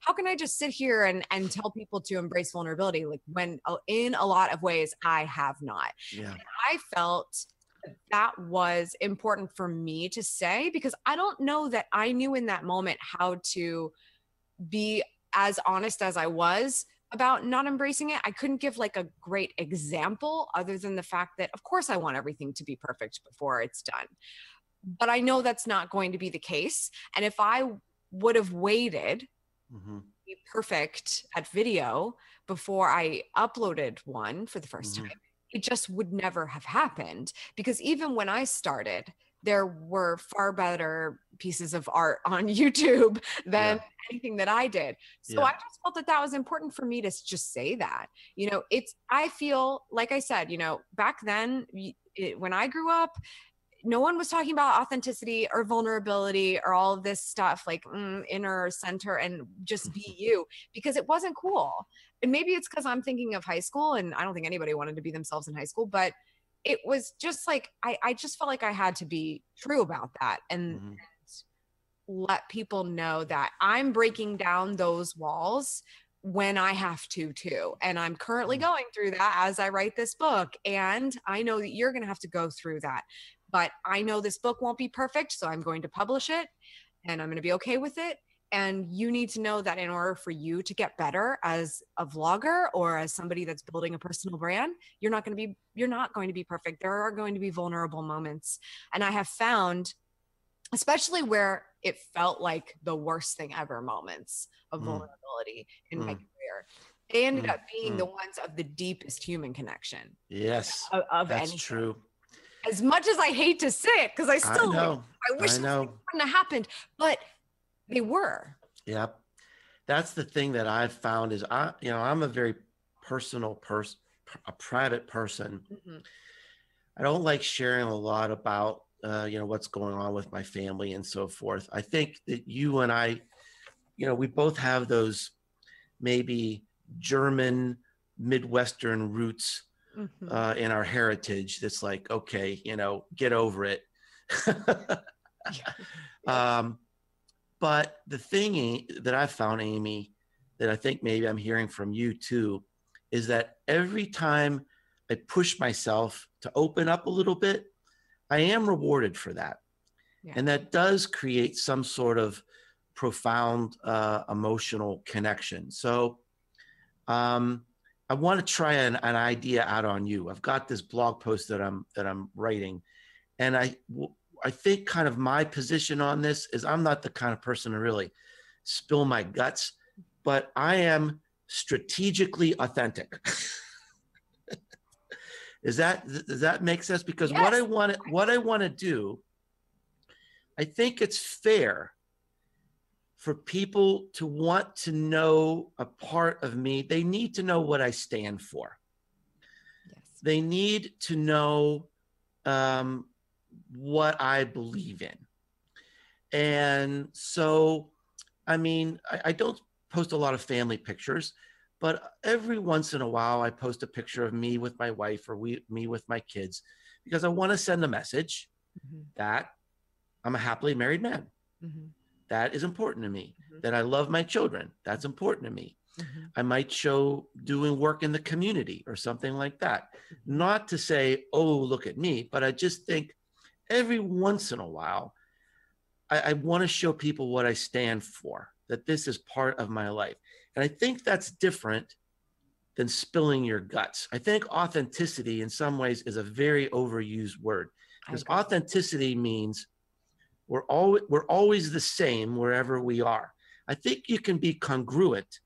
how can I just sit here and and tell people to embrace vulnerability like when uh, in a lot of ways I have not. Yeah. And I felt that was important for me to say because I don't know that I knew in that moment how to be as honest as I was about not embracing it. I couldn't give like a great example other than the fact that, of course, I want everything to be perfect before it's done. But I know that's not going to be the case. And if I would have waited, hmm be perfect at video before I uploaded one for the 1st Mhm. time, it just would never have happened. Because even when I started, there were far better pieces of art on YouTube than anything that I did. So Yeah. I just felt that that was important for me to just say that. You know, it's, I feel, like I said, you know, back then, it, when I grew up, no one was talking about authenticity or vulnerability or all of this stuff like mm, inner center and just be you because it wasn't cool. And maybe it's because I'm thinking of high school and I don't think anybody wanted to be themselves in high school, but it was just like I, I just felt like I had to be true about that and Mhm. let people know that I'm breaking down those walls when I have to too. And I'm currently Mm. going through that as I write this book. And I know that you're going to have to go through that. But I know this book won't be perfect. So I'm going to publish it and I'm going to be okay with it. And you need to know that in order for you to get better as a vlogger or as somebody that's building a personal brand, you're not going to be you're not going to be perfect. There are going to be vulnerable moments. And I have found especially where it felt like the worst thing ever moments of Mm. vulnerability in my Mm. career. They ended Mm. up being the ones of the deepest human connection Yes, of, of that's anything. true. As much as I hate to say it, because I I still like, know. I wish I know. wouldn't have happened, but they were. Yep. That's the thing that I've found is I, you know, I'm a very personal person, a private person. Mhm. I don't like sharing a lot about, uh, you know, what's going on with my family and so forth. I think that you and I, you know, we both have those maybe German Midwestern roots Mhm. uh, in our heritage. That's like, okay, you know, get over it. um, but the thing that I found, Amy, that I think maybe I'm hearing from you too, is that every time I push myself to open up a little bit, I am rewarded for that. Yeah. And that does create some sort of profound uh, emotional connection. So um, I want to try an, an idea out on you. I've got this blog post that I'm that I'm writing, and I I think kind of my position on this is I'm not the kind of person to really spill my guts, but I am strategically authentic. is that does that make sense? Because what I want what I want to do, I think it's fair for people to want to know a part of me. They need to know what I stand for Yes. they need to know um, what I believe in. And so, I mean, I, I don't post a lot of family pictures, but every once in a while, I post a picture of me with my wife or we, me with my kids because I want to send a message Mhm. that I'm a happily married man. Mhm. That is important to me. Mhm. That I love my children. That's important to me. Mhm. I might show doing work in the community or something like that. Not to say, oh, look at me, but I just think every once in a while, I, I want to show people what I stand for, that this is part of my life. And I think that's different than spilling your guts. I think authenticity in some ways is a very overused word because authenticity means we're always we're always the same wherever we are. I think you can be congruent.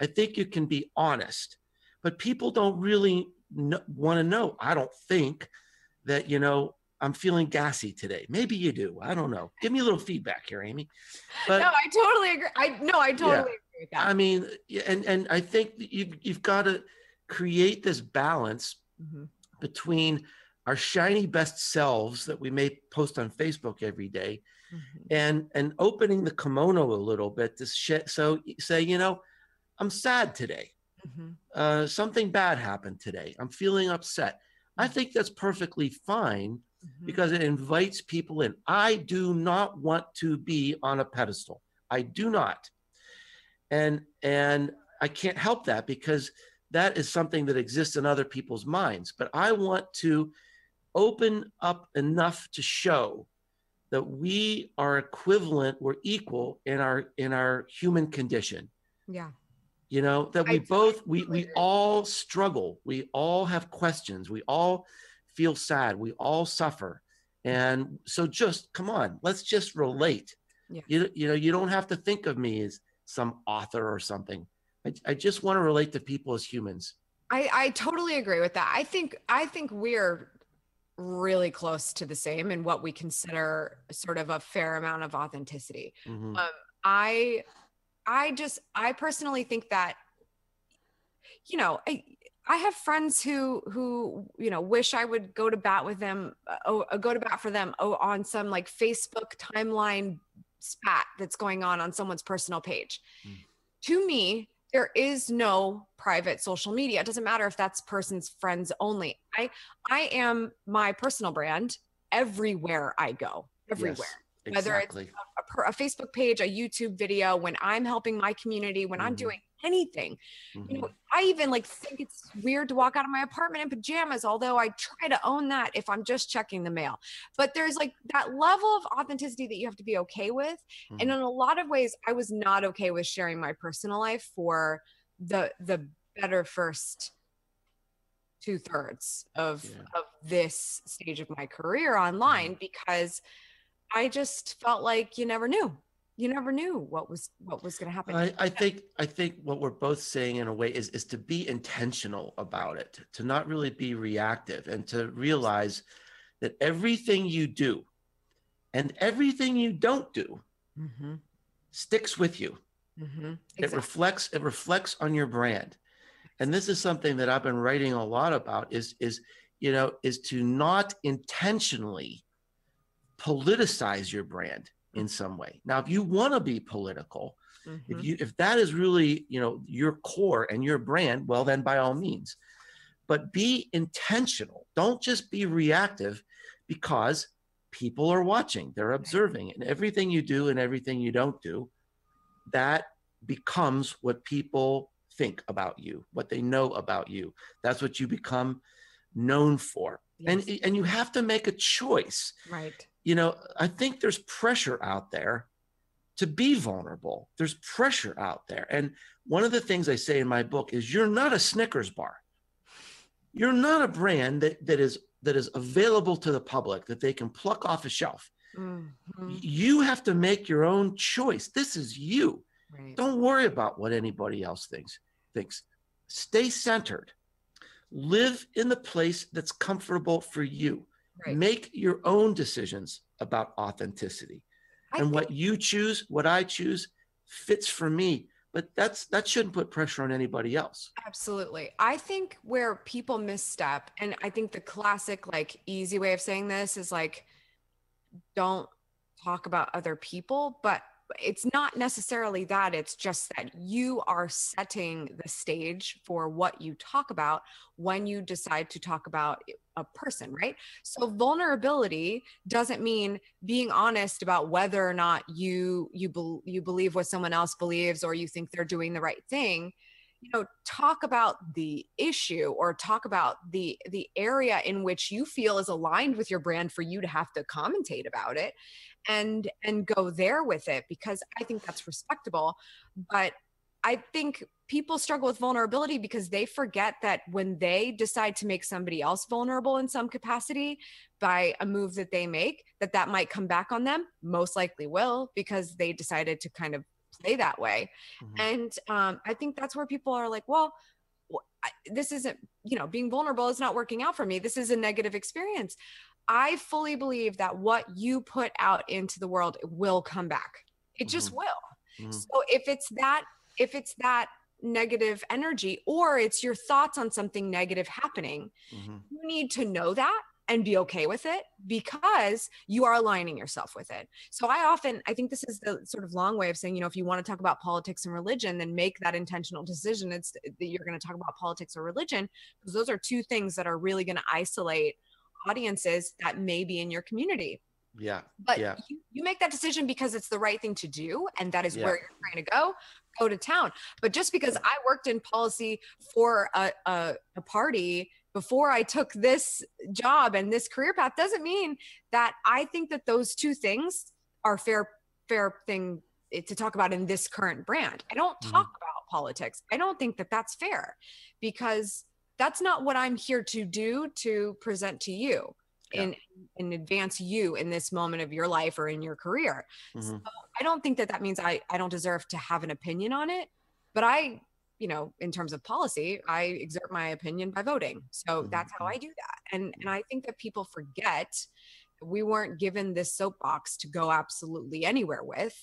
I think you can be honest, but people don't really want to know. I don't think that you know I'm feeling gassy today. Maybe you do. I don't know. Give me a little feedback here, Amy. But no, I totally agree. I no, I totally yeah, agree with that. I mean, and and I think you you've got to create this balance mm-hmm. between our shiny best selves that we may post on Facebook every day, mm-hmm. and and opening the kimono a little bit to sh- so say you know I'm sad today. Mm-hmm. Uh, something bad happened today. I'm feeling upset. I mm-hmm. think that's perfectly fine mm-hmm. because it invites people in. I do not want to be on a pedestal. I do not. And and I can't help that because that is something that exists in other people's minds. But I want to open up enough to show that we are equivalent, we're equal in our in our human condition. Yeah. You know, that we I both we we all struggle. We all have questions. We all feel sad. We all suffer. And so just come on, let's just relate. Yeah. You, you know, you don't have to think of me as some author or something. I, I just want to relate to people as humans. I, I totally agree with that. I think I think we're really close to the same in what we consider sort of a fair amount of authenticity. Mm-hmm. Um, I I just I personally think that you know I, I have friends who who you know wish I would go to bat with them, oh, uh, go to bat for them oh, on some like Facebook timeline spat that's going on on someone's personal page. Mm. To me, there is no private social media. It doesn't matter if that's person's friends only. I I am my personal brand everywhere I go, everywhere. Yes, exactly. Whether it's a, a, a, Facebook page, a YouTube video, when I'm helping my community, when mm-hmm. I'm doing anything. Mm-hmm. You know, I even like think it's weird to walk out of my apartment in pajamas, although I try to own that if I'm just checking the mail. But there's like that level of authenticity that you have to be okay with. Mm-hmm. And in a lot of ways, I was not okay with sharing my personal life for the the better first two thirds of yeah. of this stage of my career online mm-hmm. because I just felt like you never knew you never knew what was what was going to happen. I, I think I think what we're both saying in a way is is to be intentional about it, to not really be reactive, and to realize that everything you do and everything you don't do mm-hmm. sticks with you. Mm-hmm. Exactly. It reflects it reflects on your brand, and this is something that I've been writing a lot about. Is is you know is to not intentionally politicize your brand in some way. Now, if you want to be political, mm-hmm. if you if that is really you know your core and your brand, well then by all means, but be intentional. Don't just be reactive, because people are watching, they're observing, and everything you do and everything you don't do, that becomes what people think about you, what they know about you. That's what you become known for. Yes. And and you have to make a choice. Right you know, I think there's pressure out there to be vulnerable. There's pressure out there. And one of the things I say in my book is you're not a Snickers bar. You're not a brand that, that is that is available to the public that they can pluck off a shelf. Mm-hmm. You have to make your own choice. This is you. Right. Don't worry about what anybody else thinks. Thinks. Stay centered. Live in the place that's comfortable for you. Right. Make your own decisions about authenticity. I and think- what you choose, what I choose, fits for me. But that's that shouldn't put pressure on anybody else. Absolutely. I think where people misstep, and I think the classic, like easy way of saying this is like, don't talk about other people, but it's not necessarily that it's just that you are setting the stage for what you talk about when you decide to talk about a person right? So vulnerability doesn't mean being honest about whether or not you you be, you believe what someone else believes or you think they're doing the right thing. You know talk about the issue or talk about the the area in which you feel is aligned with your brand for you to have to commentate about it and and go there with it because i think that's respectable but I think people struggle with vulnerability because they forget that when they decide to make somebody else vulnerable in some capacity by a move that they make, that that might come back on them. Most likely will because they decided to kind of play that way. Mhm. And um, I think that's where people are like, well, this isn't, you know, being vulnerable is not working out for me. This is a negative experience. I fully believe that what you put out into the world will come back. It just Mhm. will. Mhm. So if it's that, if it's that negative energy or it's your thoughts on something negative happening, Mhm. you need to know that and be okay with it because you are aligning yourself with it. So I often I think this is the sort of long way of saying, you know, if you want to talk about politics and religion, then make that intentional decision. It's that you're going to talk about politics or religion because those are two things that are really going to isolate audiences that may be in your community. Yeah. But Yeah. you, you make that decision because it's the right thing to do and that is Yeah. where you're trying to go, go to town. But just because I worked in policy for a, a, a party before I took this job and this career path doesn't mean that I think that those two things are fair fair thing eh, to talk about in this current brand. I don't Mhm. talk about politics. I don't think that that's fair because that's not what I'm here to do to present to you Yeah. in and advance you in this moment of your life or in your career. Mhm. I don't think that that means I I don't deserve to have an opinion on it, but I, you know, in terms of policy, I exert my opinion by voting. So Mhm, that's how I do that. And and I think that people forget we weren't given this soapbox to go absolutely anywhere with.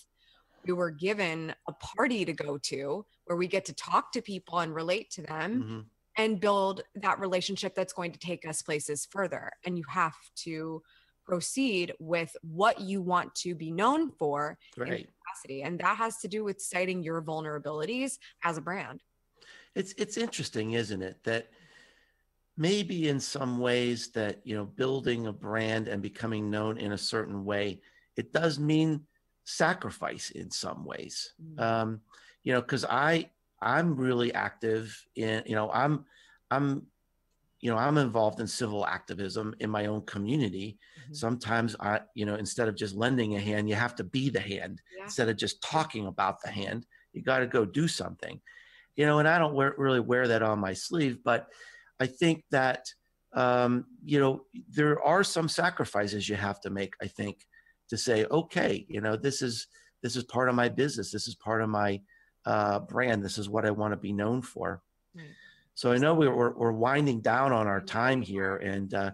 We were given a party to go to where we get to talk to people and relate to them Mhm. And build that relationship that's going to take us places further. And you have to proceed with what you want to be known for in Right. capacity. And that has to do with citing your vulnerabilities as a brand. It's it's interesting, isn't it, that maybe in some ways that you know building a brand and becoming known in a certain way, it does mean sacrifice in some ways. Mm. Um, you know, because I I'm really active in you know I'm I'm you know I'm involved in civil activism in my own community. Mhm. Sometimes I you know instead of just lending a hand, you have to be the hand Yeah. instead of just talking about the hand you got to go do something you know and i don't wear, really wear that on my sleeve but i think that um, you know there are some sacrifices you have to make i think to say okay you know this is this is part of my business this is part of my uh, brand this is what i want to be known for Right. so i know we're, we're, we're winding down on our time here and uh,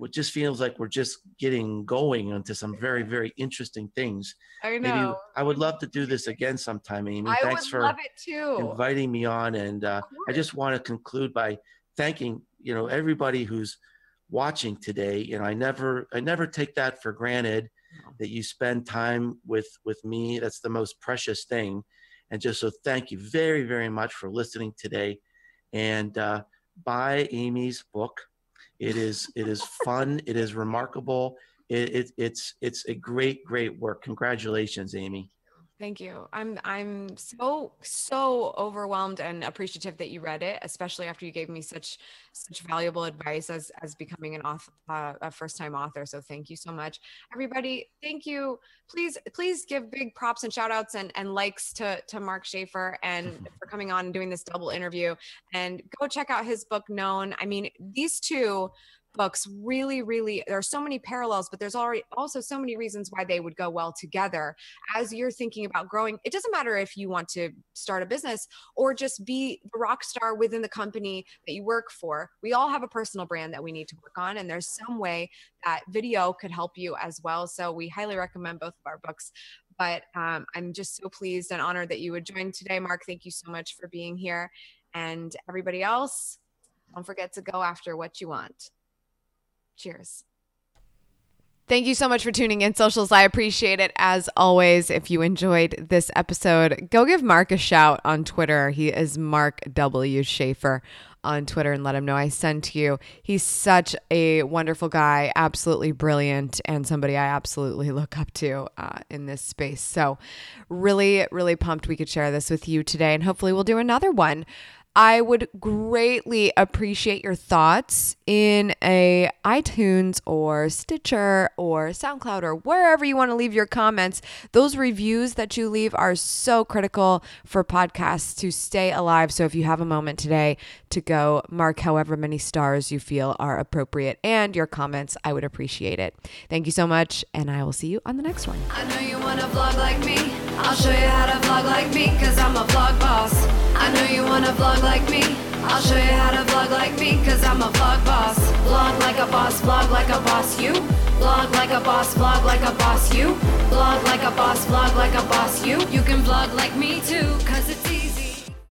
it just feels like we're just getting going into some very very interesting things I maybe know. I would love to do this again sometime, Amy. I Thanks for love it too. inviting me on. And uh, I just want to conclude by thanking, you know, everybody who's watching today. You know, I never, I never take that for granted that you spend time with with me. That's the most precious thing. And just so thank you very, very much for listening today. And uh, buy Amy's book. It is it is fun. it is remarkable. It, it, it's it's a great great work. Congratulations, Amy. Thank you. I'm I'm so so overwhelmed and appreciative that you read it, especially after you gave me such such valuable advice as as becoming an author, uh, a first time author. So thank you so much, everybody. Thank you. Please please give big props and shout outs and and likes to to Mark Schaefer and for coming on and doing this double interview. And go check out his book, Known. I mean, these two books really really there are so many parallels but there's already also so many reasons why they would go well together as you're thinking about growing, it doesn't matter if you want to start a business or just be the rock star within the company that you work for. We all have a personal brand that we need to work on, and there's some way that video could help you as well. So we highly recommend both of our books. But um, I'm just so pleased and honored that you would join today, Mark. Thank you so much for being here. And everybody else, don't forget to go after what you want. Cheers. Thank you so much for tuning in, socials. I appreciate it as always. If you enjoyed this episode, go give Mark a shout on Twitter. He is Mark W. Schaefer on Twitter and let him know I sent you. He's such a wonderful guy, absolutely brilliant, and somebody I absolutely look up to uh, in this space. So, really, really pumped we could share this with you today, and hopefully, we'll do another one. I would greatly appreciate your thoughts in a iTunes or Stitcher or SoundCloud or wherever you want to leave your comments. Those reviews that you leave are so critical for podcasts to stay alive. So if you have a moment today to go mark however many stars you feel are appropriate and your comments, I would appreciate it. Thank you so much, and I will see you on the next one. I know you wanna vlog like me. I'll show you how to vlog like me, cause I'm a vlog boss. Vlog like a boss. Vlog like a boss, you. Vlog like a boss, vlog like a boss, you. Vlog like a boss, vlog like a boss, you. You can vlog like me too, cause it's